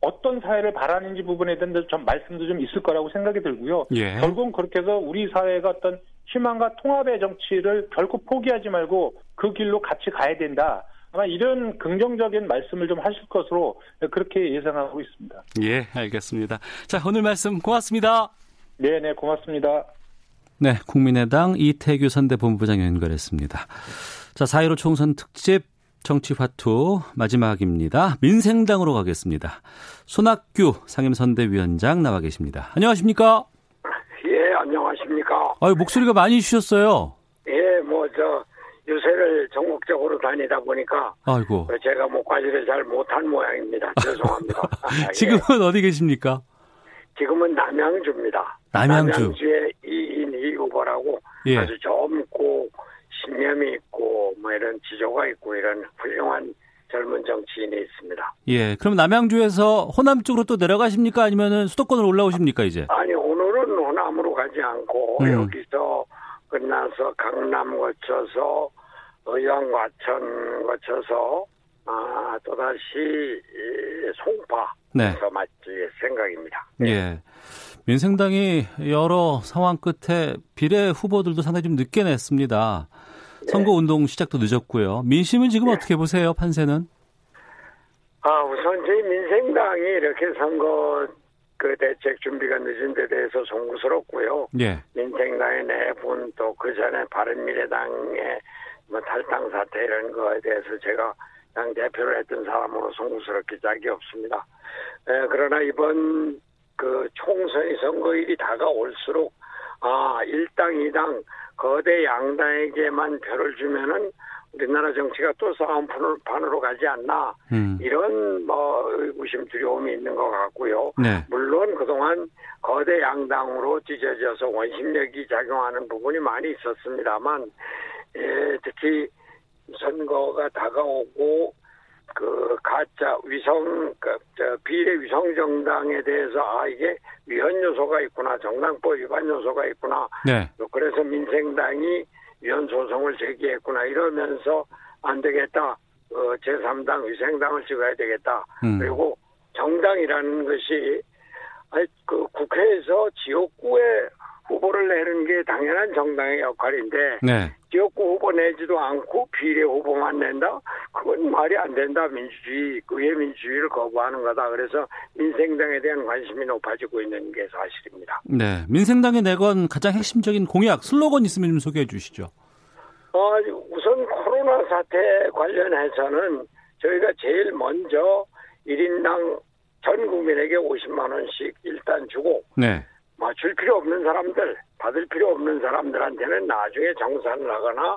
어떤 사회를 바라는지 부분에 대한 좀 말씀도 좀 있을 거라고 생각이 들고요. 예. 결국은 그렇게 해서 우리 사회가 어떤 희망과 통합의 정치를 결코 포기하지 말고 그 길로 같이 가야 된다. 아마 이런 긍정적인 말씀을 좀 하실 것으로 그렇게 예상하고 있습니다. 예, 알겠습니다. 자, 오늘 말씀 고맙습니다. 네, 네, 고맙습니다. 네, 국민의당 이태규 선대본부장 연결했습니다. 자, 4.15 총선 특집 정치화투 마지막입니다. 민생당으로 가겠습니다. 손학규 상임선대위원장 나와 계십니다. 안녕하십니까? 예, 안녕하십니까? 아유, 목소리가 많이 쉬셨어요. 예, 뭐, 저, 유세를 전국적으로 다니다 보니까. 아이고. 제가 뭐 관리를 잘 못한 모양입니다. 죄송합니다. 아, 지금은 예. 어디 계십니까? 지금은 남양주입니다. 남양주. 남양주의 이 인이 후보라고 예. 아주 젊고 신념이 있고 뭐 이런 지조가 있고 이런 훌륭한 젊은 정치인이 있습니다. 예. 그럼 남양주에서 호남 쪽으로 또 내려가십니까? 아니면은 수도권으로 올라오십니까, 이제? 아니, 오늘은 호남으로 가지 않고 음. 여기서 끝나서 강남 거쳐서 의왕 과천 거쳐서 아, 또다시 송파에서 네. 맞을 생각입니다. 네. 예. 민생당이 여러 상황 끝에 비례 후보들도 상당히 좀 늦게 냈습니다. 네. 선거 운동 시작도 늦었고요. 민심은 지금 네. 어떻게 보세요, 판세는? 아, 우선 저희 민생당이 이렇게 선거 그 대책 준비가 늦은 데 대해서 송구스럽고요. 예. 민생당의 내분 또 그 전에 바른미래당의 뭐 탈당 사태 이런 거에 대해서 제가 당 대표를 했던 사람으로 송구스럽게 짝이 없습니다. 에, 그러나 이번 그 총선이 선거일이 다가올수록 아 일당 이당 거대 양당에게만 표를 주면은 우리나라 정치가 또 싸움판으로 가지 않나 음. 이런 뭐 의구심 두려움이 있는 것 같고요. 네. 물론 그동안 거대 양당으로 찢어져서 원심력이 작용하는 부분이 많이 있었습니다만 예, 특히 선거가 다가오고 그 가짜 위성 그, 저, 비례 위성 정당에 대해서 아 이게 위헌 요소가 있구나 정당법 위반 요소가 있구나 네. 그래서 민생당이 위헌 소송을 제기했구나 이러면서 안 되겠다 어, 제3당 위생당을 찍어야 되겠다 음. 그리고 정당이라는 것이 아니, 그 국회에서 지역구에 후보를 내는 게 당연한 정당의 역할인데 네. 지역구 후보 내지도 않고 비례 후보만 낸다? 그건 말이 안 된다. 민주주의, 의회 민주주의를 거부하는 거다. 그래서 민생당에 대한 관심이 높아지고 있는 게 사실입니다. 네. 민생당에 내건 가장 핵심적인 공약, 슬로건 있으면 좀 소개해 주시죠. 어, 우선 코로나 사태 관련해서는 저희가 제일 먼저 1인당 전 국민에게 50만 원씩 일단 주고 네. 뭐줄 필요 없는 사람들, 받을 필요 없는 사람들한테는 나중에 정산을 하거나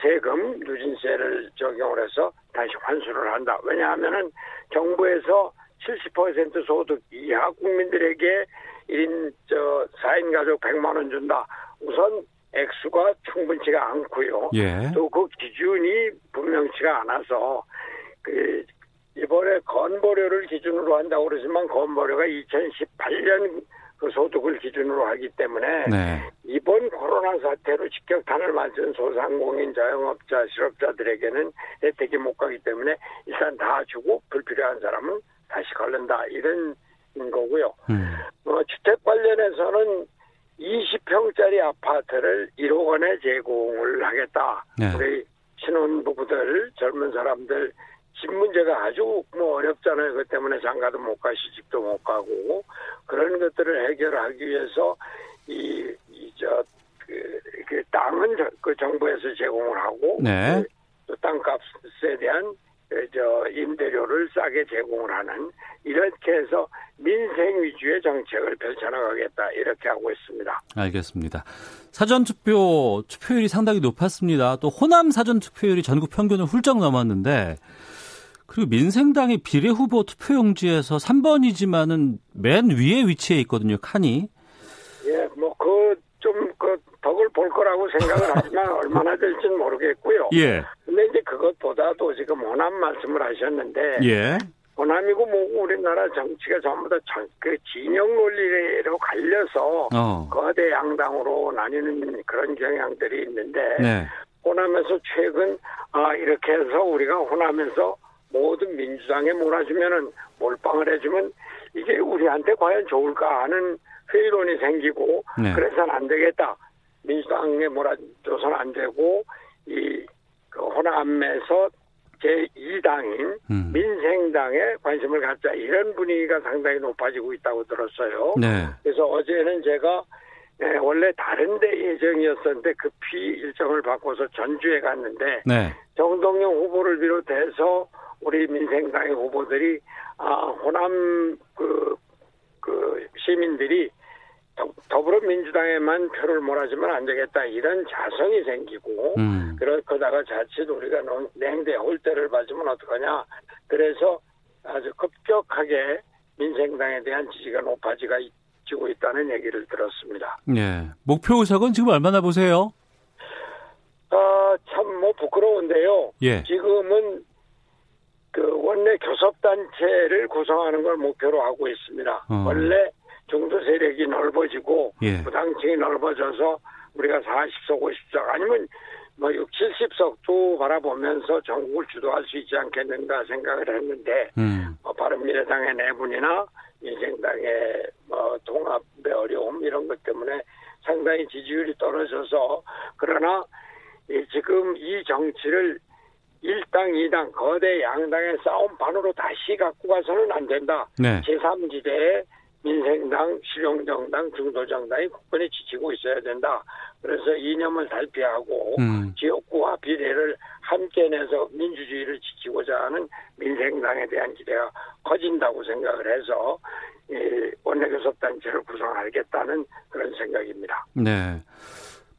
세금 누진세를 적용을 해서 다시 환수를 한다. 왜냐하면은 정부에서 70% 소득 이하 국민들에게 1인 저 4인 가족 100만 원 준다. 우선 액수가 충분치가 않고요. 예. 또그 기준이 분명치가 않아서 그 이번에 건보료를 기준으로 한다고 그러지만 건보료가 2018년 그 소득을 기준으로 하기 때문에 네. 이번 코로나 사태로 직격탄을 맞은 소상공인 자영업자 실업자들에게는 혜택이 못 가기 때문에 일단 다 주고 불필요한 사람은 다시 걸른다 이런 거고요. 음. 어, 주택 관련해서는 20평짜리 아파트를 1억 원에 제공을 하겠다. 네. 우리 신혼부부들 젊은 사람들 집 문제가 아주 뭐 어렵잖아요. 그 때문에 장가도 못 가, 시집도 못 가고 그런 것들을 해결하기 위해서 이, 이, 저, 그, 그 땅은 그 정부에서 제공을 하고 네. 또 땅값에 대한 그저 임대료를 싸게 제공을 하는 이렇게 해서 민생 위주의 정책을 펼쳐나가겠다 이렇게 하고 있습니다. 알겠습니다. 사전 투표 투표율이 상당히 높았습니다. 또 호남 사전 투표율이 전국 평균을 훌쩍 넘었는데 그리고 민생당의 비례 후보 투표용지에서 3번이지만은 맨 위에 위치해 있거든요, 칸이. 예, 뭐, 그, 좀, 그, 덕을 볼 거라고 생각을 하지만 얼마나 될지는 모르겠고요. 예. 근데 이제 그것보다도 지금 호남 말씀을 하셨는데 예. 호남이고 뭐고 우리나라 정치가 전부 다 그 진영 논리로 갈려서 어. 거대 양당으로 나뉘는 그런 경향들이 있는데 네. 호남에서 최근 아 이렇게 해서 우리가 호남에서 모든 민주당에 몰아주면은 몰빵을 해주면 이게 우리한테 과연 좋을까 하는 회의론이 생기고 네. 그래서는 안 되겠다. 민주당에 몰아줘서는 안 되고 이그 호남에서 제2당인 음. 민생당에 관심을 갖자 이런 분위기가 상당히 높아지고 있다고 들었어요. 네. 그래서 어제는 제가 네, 원래 다른 데 예정이었었는데 급히 일정을 바꿔서 전주에 갔는데 네. 정동영 후보를 비롯해서 우리 민생당의 후보들이 아 호남 그, 그 시민들이 더불어민주당에만 표를 몰아주면 안 되겠다 이런 자성이 생기고 음. 그러다가 자칫 우리가 냉대 홀대를 맞으면 어떡하냐 그래서 아주 급격하게 민생당에 대한 지지가 높아지 고 있다는 얘기를 들었습니다. 네. 목표 의석은 지금 얼마나 보세요? 아, 참 뭐 부끄러운데요. 예. 지금은 그 원내 교섭단체를 구성하는 걸 목표로 하고 있습니다. 어. 원래 중도 세력이 넓어지고 예. 부당층이 넓어져서 우리가 40석, 50석 아니면 뭐 6, 70석도 바라보면서 전국을 주도할 수 있지 않겠는가 생각을 했는데 음. 뭐 바른미래당의 내분이나 민생당의 뭐 통합의 어려움 이런 것 때문에 상당히 지지율이 떨어져서 그러나 지금 이 정치를 1당, 2당 거대 양당의 싸움판으로 다시 갖고 가서는 안 된다. 네. 제3지대에 민생당, 실용정당, 중도정당이 국권에 지치고 있어야 된다. 그래서 이념을 살피하고 음. 지역구와 비례를 함께 내서 민주주의를 지키고자 하는 민생당에 대한 기대가 커진다고 생각을 해서 원내교섭단체를 구성하겠다는 그런 생각입니다. 네.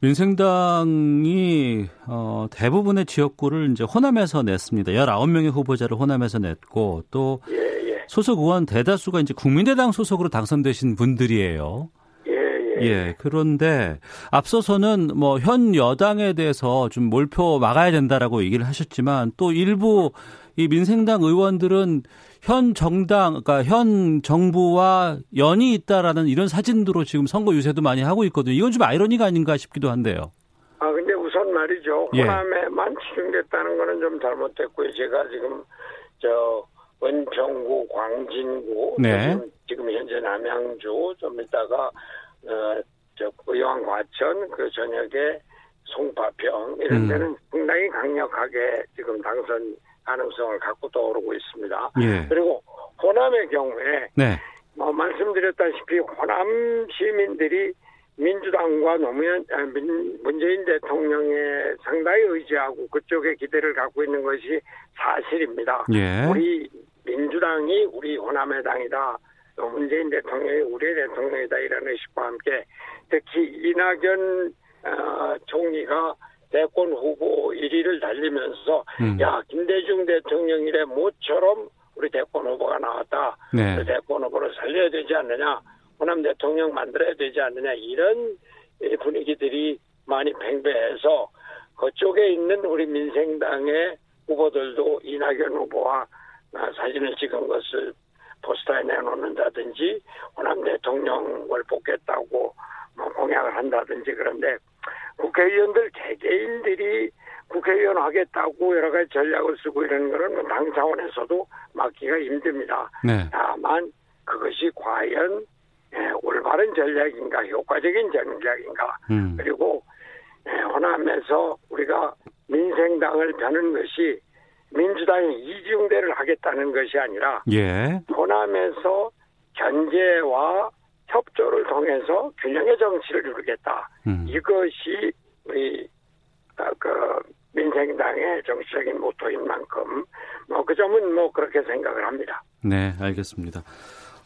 민생당이 어, 대부분의 지역구를 이제 호남에서 냈습니다. 19명의 후보자를 호남에서 냈고 또 예, 예. 소속 의원 대다수가 이제 국민의당 소속으로 당선되신 분들이에요. 예, 예. 예, 그런데 앞서서는 뭐 현 여당에 대해서 좀 몰표 막아야 된다라고 얘기를 하셨지만 또 일부 이 민생당 의원들은 현 정당, 그러니까 현 정부와 연이 있다라는 이런 사진으로 지금 선거 유세도 많이 하고 있거든요. 이건 좀 아이러니가 아닌가 싶기도 한데요. 아, 근데 우선 말이죠. 예. 호남에만 치중됐다는 거는 좀 잘못됐고요. 제가 지금 저 원평구, 광진구, 네. 지금 현재 남양주, 좀 이따가 어, 저 의왕 과천, 그 저녁에 송파평 이런 음. 데는 음. 상당히 강력하게 지금 당선 가능성을 갖고 떠오르고 있습니다. 예. 그리고 호남의 경우에 네. 뭐 말씀드렸다시피 호남 시민들이 민주당과 노무현 아, 문재인 대통령에 상당히 의지하고 그쪽에 기대를 갖고 있는 것이 사실입니다. 예. 우리 민주당이 우리 호남의 당이다. 또 문재인 대통령이 우리의 대통령이다 이런 의식과 함께 특히 이낙연 어, 총리가 대권 후보 1위를 달리면서 음. 야 김대중 대통령 이래 모처럼 우리 대권 후보가 나왔다. 네. 그 대권 후보를 살려야 되지 않느냐. 호남 대통령 만들어야 되지 않느냐. 이런 분위기들이 많이 팽배해서 그쪽에 있는 우리 민생당의 후보들도 이낙연 후보와 사진을 찍은 것을 포스터에 내놓는다든지 호남 대통령을 뽑겠다고 뭐 공약을 한다든지 그런데 국회의원들 개개인들이 국회의원 하겠다고 여러 가지 전략을 쓰고 이러는 거는 뭐당 차원에서도 막기가 힘듭니다. 네. 다만 그것이 과연 예, 올바른 전략인가 효과적인 전략인가 음. 그리고 예, 호남에서 우리가 민생당을 펴는 것이 민주당이 이중대를 하겠다는 것이 아니라 예. 호남에서 견제와 협조를 통해서 균형의 정치를 이루겠다. 음. 이것이 우리 아, 그 민생당의 정치적인 모토인 만큼 뭐 그 점은 뭐 그렇게 생각을 합니다. 네, 알겠습니다.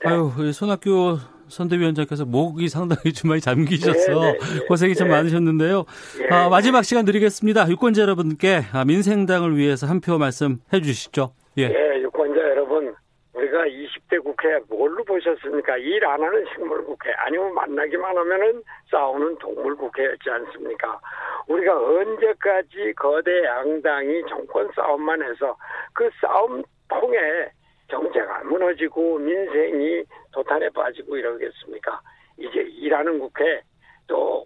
네. 아유, 손학규 선대위원장께서 목이 상당히 주말이 잠기셔서 네, 네, 네. 고생이 좀 네. 많으셨는데요. 네. 아, 마지막 시간 드리겠습니다. 유권자 여러분께 아, 민생당을 위해서 한 표 말씀해 주시죠. 예. 예, 유권자 여러분, 우리가 20 20대 국회 뭘로 보셨습니까? 일 안 하는 식물 국회 아니면 만나기만 하면은 싸우는 동물 국회였지 않습니까? 우리가 언제까지 거대 양당이 정권 싸움만 해서 그 싸움 통해 정체가 무너지고 민생이 도탄에 빠지고 이러겠습니까? 이제 일하는 국회 또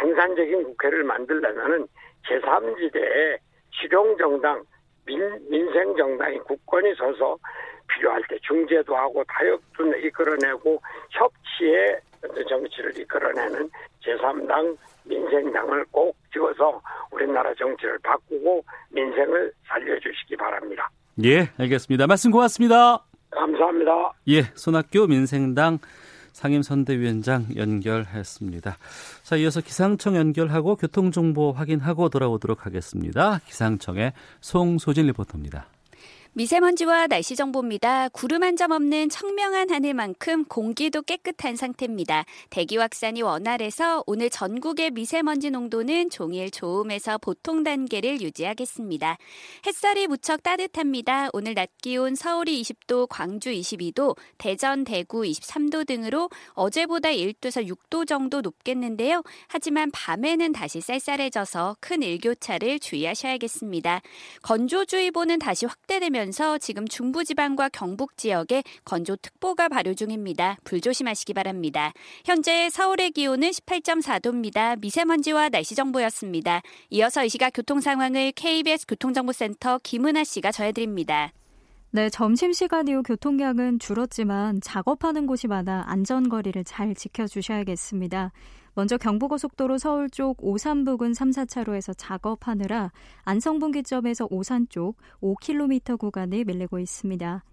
생산적인 국회를 만들려면은 제3지대에 실용정당, 민, 민생정당이 국권이 서서 필요할 때 중재도 하고 타협도 이끌어내고 협치의 정치를 이끌어내는 제3당 민생당을 꼭 찍어서 우리나라 정치를 바꾸고 민생을 살려주시기 바랍니다. 예, 알겠습니다. 말씀 고맙습니다. 감사합니다. 예, 손학규 민생당 상임선대위원장 연결했습니다. 자, 이어서 기상청 연결하고 교통정보 확인하고 돌아오도록 하겠습니다. 기상청의 송소진 리포터입니다. 미세먼지와 날씨 정보입니다. 구름 한 점 없는 청명한 하늘만큼 공기도 깨끗한 상태입니다. 대기 확산이 원활해서 오늘 전국의 미세먼지 농도는 종일 좋음에서 보통 단계를 유지하겠습니다. 햇살이 무척 따뜻합니다. 오늘 낮 기온 서울이 20도, 광주 22도, 대전, 대구 23도 등으로 어제보다 1도에서 6도 정도 높겠는데요. 하지만 밤에는 다시 쌀쌀해져서 큰 일교차를 주의하셔야겠습니다. 건조주의보는 다시 확대되 면서 지금 중부지방과 경북 지역에 건조특보가 발효 중입니다. 불조심하시기 바랍니다. 현재 서울의 기온은 18.4도입니다. 미세먼지와 날씨 정보였습니다. 이어서 이 시각 교통 상황을 KBS 교통정보센터 김은아 씨가 전해드립니다. 네, 점심시간 이후 교통량은 줄었지만 작업하는 곳이 많아 안전거리를 잘 지켜주셔야겠습니다. 먼저 경부고속도로 서울 쪽 오산 부근 3, 4차로에서 작업하느라 안성분기점에서 오산 쪽 5km 구간이 밀리고 있습니다.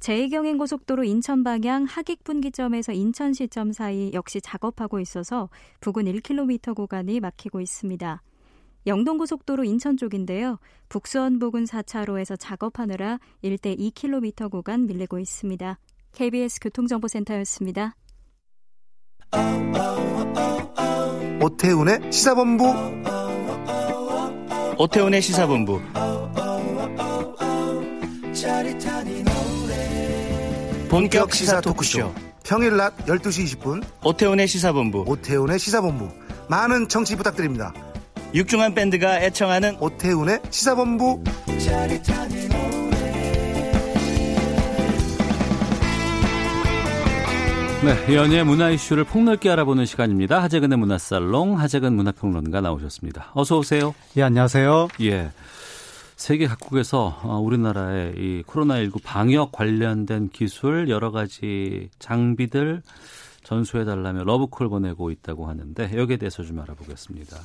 제2경인고속도로 인천 방향 하객분기점에서 인천시점 사이 역시 작업하고 있어서 부근 1km 구간이 막히고 있습니다. 영동고속도로 인천 쪽인데요. 북수원 부근 4차로에서 작업하느라 일대 2km 구간 밀리고 있습니다. KBS 교통정보센터였습니다. 오태훈의 시사본부. 오태훈의 시사본부. 본격 시사 토크쇼. 평일 낮 12시 20분. 오태훈의 시사본부. 오태훈의 시사본부. 많은 청취 부탁드립니다. 육중한 밴드가 애청하는 오태훈의 시사본부 네, 연예 문화 이슈를 폭넓게 알아보는 시간입니다. 하재근의 문화살롱 하재근 문화평론가 나오셨습니다. 어서 오세요. 예, 안녕하세요. 예. 세계 각국에서 어, 우리나라의 이 코로나19 방역 관련된 기술 여러 가지 장비들 전수해 달라며 러브콜 보내고 있다고 하는데 여기에 대해서 좀 알아보겠습니다.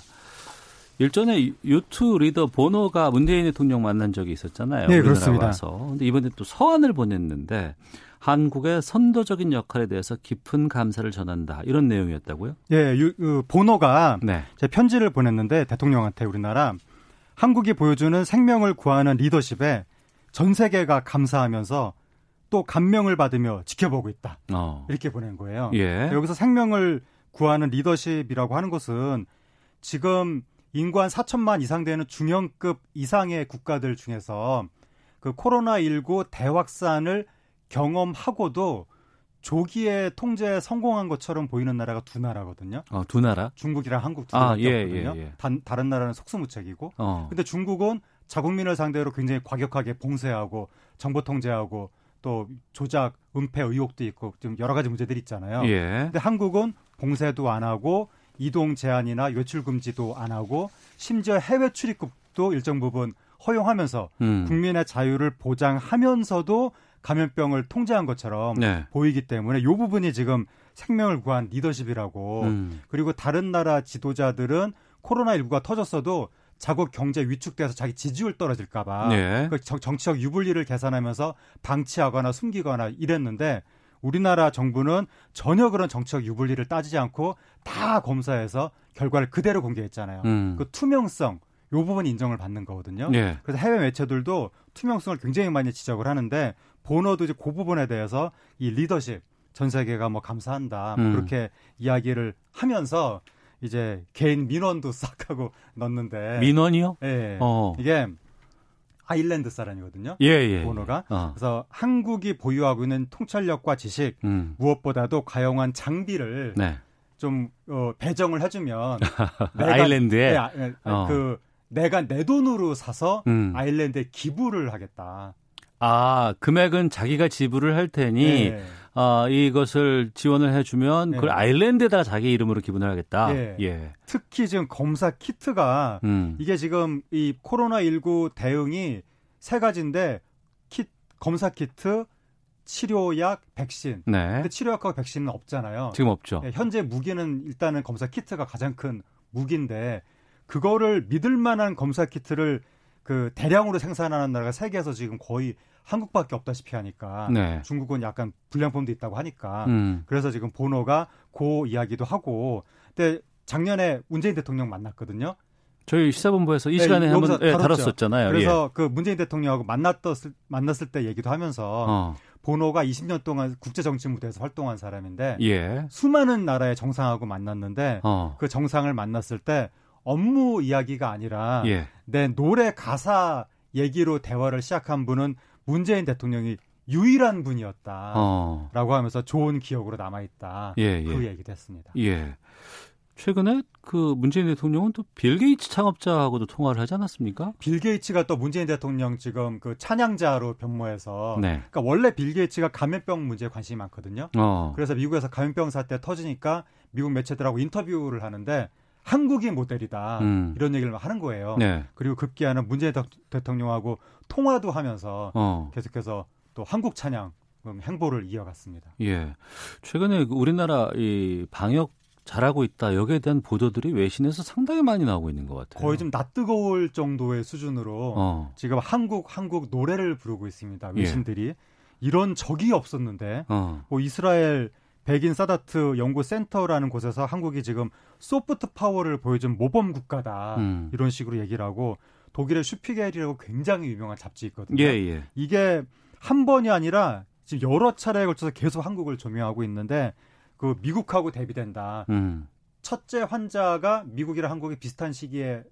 일전에 유투 리더 보노가 문재인 대통령 만난 적이 있었잖아요. 네, 그렇습니다. 와서. 근데 이번에 또 서한을 보냈는데 한국의 선도적인 역할에 대해서 깊은 감사를 전한다. 이런 내용이었다고요? 예, 유, 그 보노가 네. 제 편지를 보냈는데 대통령한테 우리나라 한국이 보여주는 생명을 구하는 리더십에 전 세계가 감사하면서 또 감명을 받으며 지켜보고 있다. 어. 이렇게 보낸 거예요. 예. 여기서 생명을 구하는 리더십이라고 하는 것은 지금 인구 한 4천만 이상 되는 중형급 이상의 국가들 중에서 그 코로나19 대확산을 경험하고도 조기에 통제에 성공한 것처럼 보이는 나라가 두 나라거든요. 어, 두 나라? 중국이랑 한국 두 나라거든요. 아, 예, 예, 예. 다른 나라는 속수무책이고. 어. 근데 중국은 자국민을 상대로 굉장히 과격하게 봉쇄하고 정보 통제하고 또 조작, 은폐 의혹도 있고 좀 여러 가지 문제들이 있잖아요. 예. 근데 한국은 봉쇄도 안 하고 이동 제한이나 외출 금지도 안 하고 심지어 해외 출입국도 일정 부분 허용하면서 음. 국민의 자유를 보장하면서도 감염병을 통제한 것처럼 네. 보이기 때문에 이 부분이 지금 생명을 구한 리더십이라고 음. 그리고 다른 나라 지도자들은 코로나19가 터졌어도 자국 경제 위축돼서 자기 지지율 떨어질까봐 네. 그 정치적 유불리를 계산하면서 방치하거나 숨기거나 이랬는데 우리나라 정부는 전혀 그런 정치적 유불리를 따지지 않고 다 검사해서 결과를 그대로 공개했잖아요. 음. 그 투명성 요 부분 인정을 받는 거거든요. 네. 그래서 해외 매체들도 투명성을 굉장히 많이 지적을 하는데 보너도 이제 그 부분에 대해서 이 리더십 전 세계가 뭐 감사한다 뭐 음. 그렇게 이야기를 하면서 이제 개인 민원도 싹 하고 넣는데 민원이요? 예. 어. 이게 아일랜드 사람이거든요. 예, 예. 보노가. 어. 그래서 한국이 보유하고 있는 통찰력과 지식 음. 무엇보다도 가용한 장비를 네. 좀 어, 배정을 해주면 내가, 아일랜드에 네, 네, 어. 그 내가 내 돈으로 사서 음. 아일랜드에 기부를 하겠다. 아 금액은 자기가 지불을 할 테니 네. 어, 이것을 지원을 해주면 그걸 네. 아일랜드에다가 자기 이름으로 기부를 하겠다. 예. 예. 특히 지금 검사 키트가 음. 이게 지금 이 코로나 19 대응이 세 가지인데 키 검사 키트 치료약, 백신. 네. 근데 치료약하고 백신은 없잖아요. 지금 없죠. 네, 현재 무기는 일단은 검사 키트가 가장 큰 무기인데 그거를 믿을 만한 검사 키트를 그 대량으로 생산하는 나라가 세계에서 지금 거의 한국밖에 없다시피 하니까 네. 중국은 약간 불량품도 있다고 하니까 음. 그래서 지금 보노가 고 이야기도 하고 근데 작년에 문재인 대통령 만났거든요. 저희 시사본부에서 이 네, 시간에 한번 네, 다뤘었잖아요. 그래서 예. 그 문재인 대통령하고 만났었을 만났을 때 얘기도 하면서 어. 보노가 20년 동안 국제 정치 무대에서 활동한 사람인데 예. 수많은 나라의 정상하고 만났는데 어. 그 정상을 만났을 때 업무 이야기가 아니라 예. 내 노래 가사 얘기로 대화를 시작한 분은 문재인 대통령이 유일한 분이었다라고 어. 하면서 좋은 기억으로 남아 있다. 예, 예. 그 얘기도 했습니다. 예. 최근에 그 문재인 대통령은 또 빌 게이츠 창업자하고도 통화를 하지 않았습니까? 빌 게이츠가 또 문재인 대통령 지금 그 찬양자로 변모해서 네. 그러니까 원래 빌 게이츠가 감염병 문제에 관심이 많거든요. 어. 그래서 미국에서 감염병 사태 터지니까 미국 매체들하고 인터뷰를 하는데 한국이 모델이다 음. 이런 얘기를 하는 거예요. 네. 그리고 급기야는 문재인 대통령하고 통화도 하면서 어. 계속해서 또 한국 찬양 행보를 이어갔습니다. 예. 최근에 그 우리나라 이 방역 잘하고 있다 여기에 대한 보도들이 외신에서 상당히 많이 나오고 있는 것 같아요. 거의 좀 낯뜨거울 정도의 수준으로 어. 지금 한국 한국 노래를 부르고 있습니다. 예. 외신들이 예. 이런 적이 없었는데 어. 뭐 이스라엘 백인 사다트 연구센터라는 곳에서 한국이 지금 소프트 파워를 보여준 모범 국가다 음. 이런 식으로 얘기를 하고 독일의 슈피겔이라고 굉장히 유명한 잡지 있거든요. 예, 예. 이게 한 번이 아니라 지금 여러 차례에 걸쳐서 계속 한국을 조명하고 있는데 그 미국하고 대비된다. 음. 첫째 환자가 미국이랑 한국이 비슷한 시기에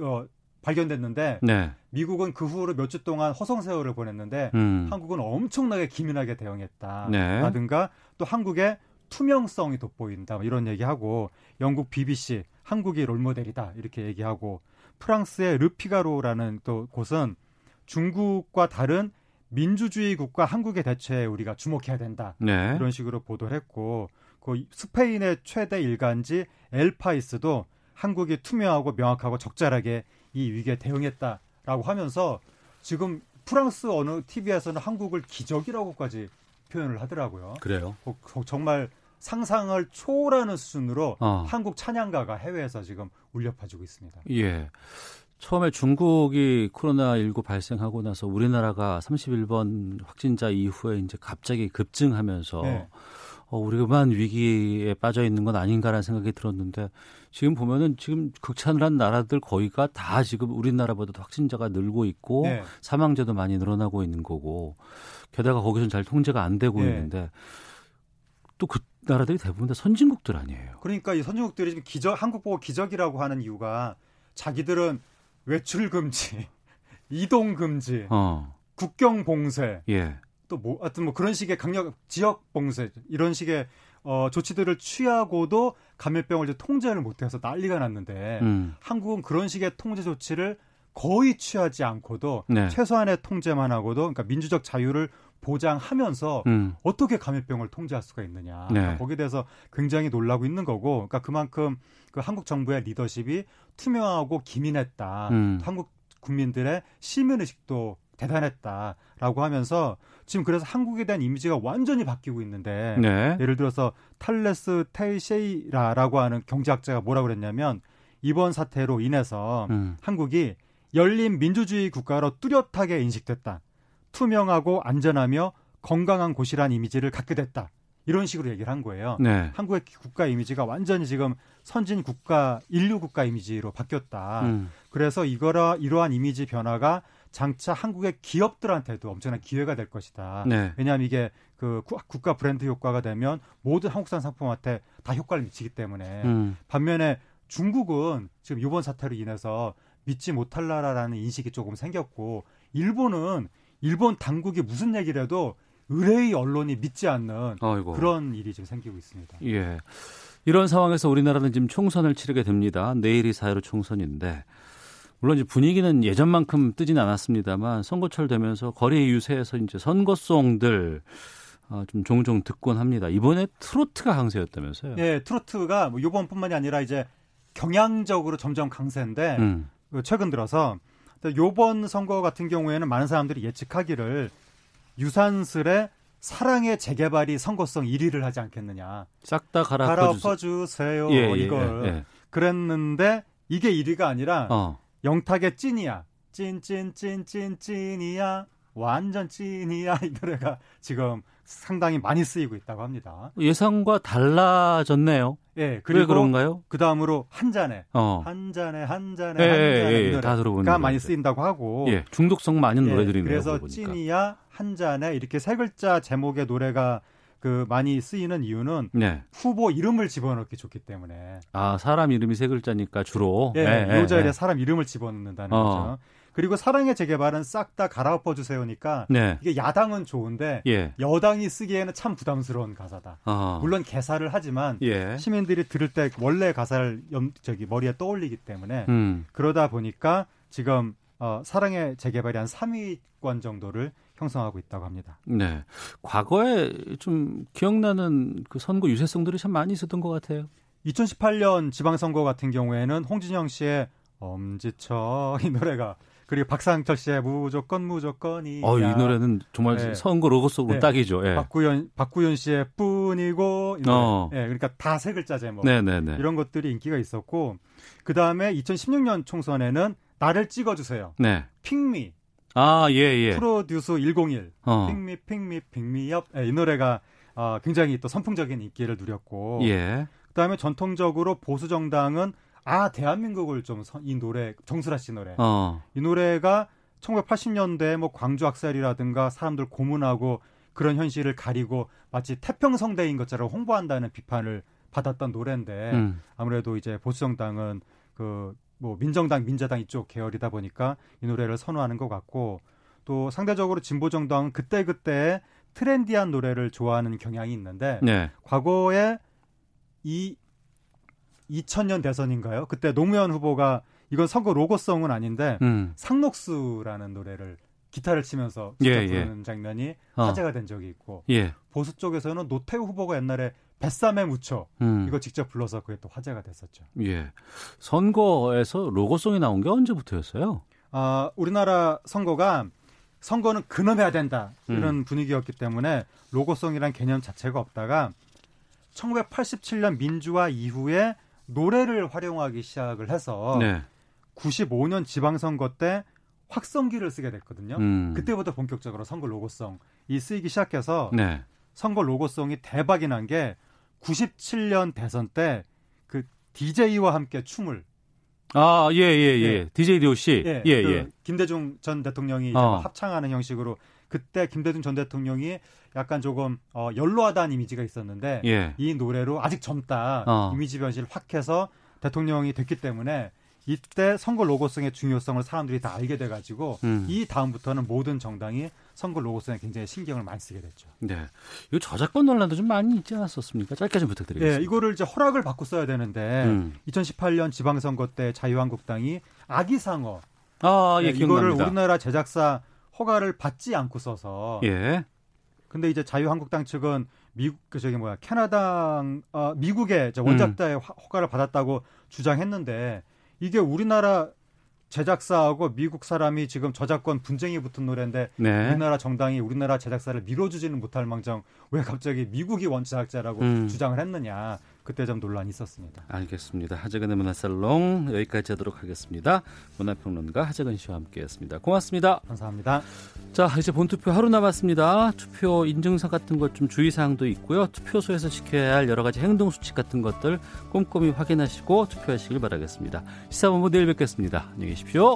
어, 발견됐는데 네. 미국은 그 후로 몇 주 동안 허송 세월을 보냈는데 음. 한국은 엄청나게 기민하게 대응했다. 네. 라든가 또 한국의 투명성이 돋보인다. 뭐 이런 얘기하고 영국 BBC 한국이 롤모델이다. 이렇게 얘기하고 프랑스의 르피가로라는 또 곳은 중국과 다른 민주주의 국가 한국의 대처에 우리가 주목해야 된다. 네. 이런 식으로 보도를 했고 그 스페인의 최대 일간지 엘파이스도 한국이 투명하고 명확하고 적절하게 이 위기에 대응했다라고 하면서 지금 프랑스 어느 TV에서는 한국을 기적이라고까지 표현을 하더라고요. 그래요? 어, 정말 상상을 초월하는 수준으로 어. 한국 찬양가가 해외에서 지금 울려 퍼지고 있습니다. 예. 처음에 중국이 코로나19 발생하고 나서 우리나라가 31번 확진자 이후에 이제 갑자기 급증하면서 네. 어, 우리가만 위기에 빠져 있는 건 아닌가라는 생각이 들었는데 지금 보면은 지금 극찬을 한 나라들 거의가 다 지금 우리나라보다 확진자가 늘고 있고 네. 사망자도 많이 늘어나고 있는 거고 게다가 거기서는 잘 통제가 안 되고 네. 있는데 또 그 나라들이 대부분 다 선진국들 아니에요. 그러니까 이 선진국들이 지금 기적 한국 보고 기적이라고 하는 이유가 자기들은 외출 금지, 이동 금지, 어. 국경 봉쇄, 예. 또 뭐 하여튼 뭐 그런 식의 강력 지역 봉쇄 이런 식의 어, 조치들을 취하고도 감염병을 이제 통제를 못해서 난리가 났는데 음. 한국은 그런 식의 통제 조치를 거의 취하지 않고도 네. 최소한의 통제만 하고도 그러니까 민주적 자유를 보장하면서 음. 어떻게 감염병을 통제할 수가 있느냐 네. 그러니까 거기에 대해서 굉장히 놀라고 있는 거고 그러니까 그만큼 그 한국 정부의 리더십이 투명하고 기민했다 음. 한국 국민들의 시민 의식도 대단했다라고 하면서 지금 그래서 한국에 대한 이미지가 완전히 바뀌고 있는데 네. 예를 들어서 탈레스 테이셰이라라고 하는 경제학자가 뭐라고 그랬냐면 이번 사태로 인해서 음. 한국이 열린 민주주의 국가로 뚜렷하게 인식됐다. 투명하고 안전하며 건강한 곳이란 이미지를 갖게 됐다. 이런 식으로 얘기를 한 거예요. 네. 한국의 국가 이미지가 완전히 지금 선진 국가, 인류 국가 이미지로 바뀌었다. 음. 그래서 이거라 이러한 이미지 변화가 장차 한국의 기업들한테도 엄청난 기회가 될 것이다. 네. 왜냐하면 이게 그 국가 브랜드 효과가 되면 모든 한국산 상품한테 다 효과를 미치기 때문에 음. 반면에 중국은 지금 이번 사태로 인해서 믿지 못할 나라라는 인식이 조금 생겼고 일본은 일본 당국이 무슨 얘기를 해도 의뢰의 언론이 믿지 않는 어이고. 그런 일이 지금 생기고 있습니다. 예. 이런 상황에서 우리나라는 지금 총선을 치르게 됩니다. 내일이 4.15 총선인데 물론 이제 분위기는 예전만큼 뜨진 않았습니다만 선거철 되면서 거리 유세에서 이제 선거송들 어, 좀 종종 듣곤 합니다. 이번에 트로트가 강세였다면서요? 네, 트로트가 뭐 이번뿐만이 아니라 이제 경향적으로 점점 강세인데 음. 그 최근 들어서 요번 선거 같은 경우에는 많은 사람들이 예측하기를 유산슬의 사랑의 재개발이 선거성 1위를 하지 않겠느냐. 싹 다 갈아엎어 주세요. 예, 예, 이걸 예, 예. 그랬는데 이게 1위가 아니라 어. 영탁의 찐이야. 찐찐찐찐 찐이야. 완전 찐이야 이 노래가 지금 상당히 많이 쓰이고 있다고 합니다. 예상과 달라졌네요. 예, 그리고 왜 그런가요? 그 다음으로 한 잔에, 어. 한 잔에, 한 잔에, 예, 한 잔에 예, 예, 다 들어보니까 많이 쓰인다고 하고, 예, 중독성 많은 예, 노래들이네요. 그래서 찐이야 한 잔에 이렇게 세 글자 제목의 노래가 그 많이 쓰이는 이유는 네. 후보 이름을 집어넣기 좋기 때문에. 아 사람 이름이 세 글자니까 주로. 예, 네, 요 자리에 네. 사람 이름을 집어넣는다는 어. 거죠. 그리고 사랑의 재개발은 싹 다 갈아엎어 주세요니까 네. 이게 야당은 좋은데 예. 여당이 쓰기에는 참 부담스러운 가사다. 어. 물론 개사를 하지만 예. 시민들이 들을 때 원래 가사를 염, 저기 머리에 떠올리기 때문에 음. 그러다 보니까 지금 어, 사랑의 재개발이 한 3위권 정도를 형성하고 있다고 합니다. 네. 과거에 좀 기억나는 그 선거 유세성들이 참 많이 있었던 것 같아요. 2018년 지방선거 같은 경우에는 홍진영 씨의 엄지척 이 노래가 그리고 박상철 씨의 무조건 무조건이. 어, 이 노래는 정말 네. 선거 로고 속으로 네. 딱이죠. 예. 박구현 박구현 씨의 뿐이고. 어. 예, 그러니까 다 세 글자 제목. 네네네. 네, 네. 이런 것들이 인기가 있었고 그 다음에 2016년 총선에는 나를 찍어주세요. 네. 핑미. 아, 예, 예. 프로듀스 101. 어. 핑미, 핑미, 핑미업. 예, 이 노래가 어, 굉장히 또 선풍적인 인기를 누렸고. 예. 그 다음에 전통적으로 보수 정당은 아 대한민국을 좀 이 노래 정수라 씨 노래 어. 이 노래가 1980년대 뭐 광주 악살이라든가 사람들 고문하고 그런 현실을 가리고 마치 태평성대인 것처럼 홍보한다는 비판을 받았던 노래인데 음. 아무래도 이제 보수 정당은 그 뭐 민정당 민자당 이쪽 계열이다 보니까 이 노래를 선호하는 것 같고 또 상대적으로 진보 정당은 그때 그때 트렌디한 노래를 좋아하는 경향이 있는데 네. 과거에 이 2000년 대선인가요? 그때 노무현 후보가 이건 선거 로고송은 아닌데 음. 상록수라는 노래를 기타를 치면서 직접 예, 부르는 예. 장면이 어. 화제가 된 적이 있고 예. 보수 쪽에서는 노태우 후보가 옛날에 뱃삼에 묻혀 음. 이거 직접 불러서 그게 또 화제가 됐었죠. 예. 선거에서 로고송이 나온 게 언제부터였어요? 아, 우리나라 선거가 선거는 근엄해야 된다 이런 음. 분위기였기 때문에 로고송이란 개념 자체가 없다가 1987년 민주화 이후에 노래를 활용하기 시작을 해서 네. 95년 지방선거 때 확성기를 쓰게 됐거든요. 음. 그때부터 본격적으로 선거 로고송이 쓰이기 시작해서 네. 선거 로고송이 대박이 난 게 97년 대선 때 그 DJ와 함께 춤을 아, 예, 예, 예. 예. DJ DOC. 예, 예. 그 예. 김대중 전 대통령이 어. 합창하는 형식으로 그때 김대중 전 대통령이 약간 조금 어, 연로하다는 이미지가 있었는데 예. 이 노래로 아직 젊다 어. 이미지 변신을 확 해서 대통령이 됐기 때문에 이때 선거 로고성의 중요성을 사람들이 다 알게 돼가지고 음. 이 다음부터는 모든 정당이 선거 로고성에 굉장히 신경을 많이 쓰게 됐죠. 네, 이 저작권 논란도 좀 많이 있지 않았었습니까? 짧게 좀 부탁드리겠습니다. 네, 이거를 이제 허락을 받고 써야 되는데 음. 2018년 지방선거 때 자유한국당이 아기상어 아, 예, 네, 이거를 우리나라 제작사 허가를 받지 않고 써서 예. 근데 이제 자유한국당 측은 미국 그 저기 뭐야 캐나다 어, 미국의 원작자의 음. 허가를 받았다고 주장했는데 이게 우리나라 제작사하고 미국 사람이 지금 저작권 분쟁이 붙은 노래인데 네. 우리나라 정당이 우리나라 제작사를 밀어주지는 못할 망정 왜 갑자기 미국이 원제작자라고 음. 주장을 했느냐 그때 좀 논란이 있었습니다. 알겠습니다. 하재근의 문화살롱 여기까지 하도록 하겠습니다. 문화평론가 하재근 씨와 함께했습니다. 고맙습니다. 감사합니다. 자 이제 본투표 하루 남았습니다. 투표 인증서 같은 것 좀 주의사항도 있고요. 투표소에서 지켜야 할 여러 가지 행동 수칙 같은 것들 꼼꼼히 확인하시고 투표하시길 바라겠습니다. 시사본부 내일 뵙겠습니다. 안녕히 계십시오.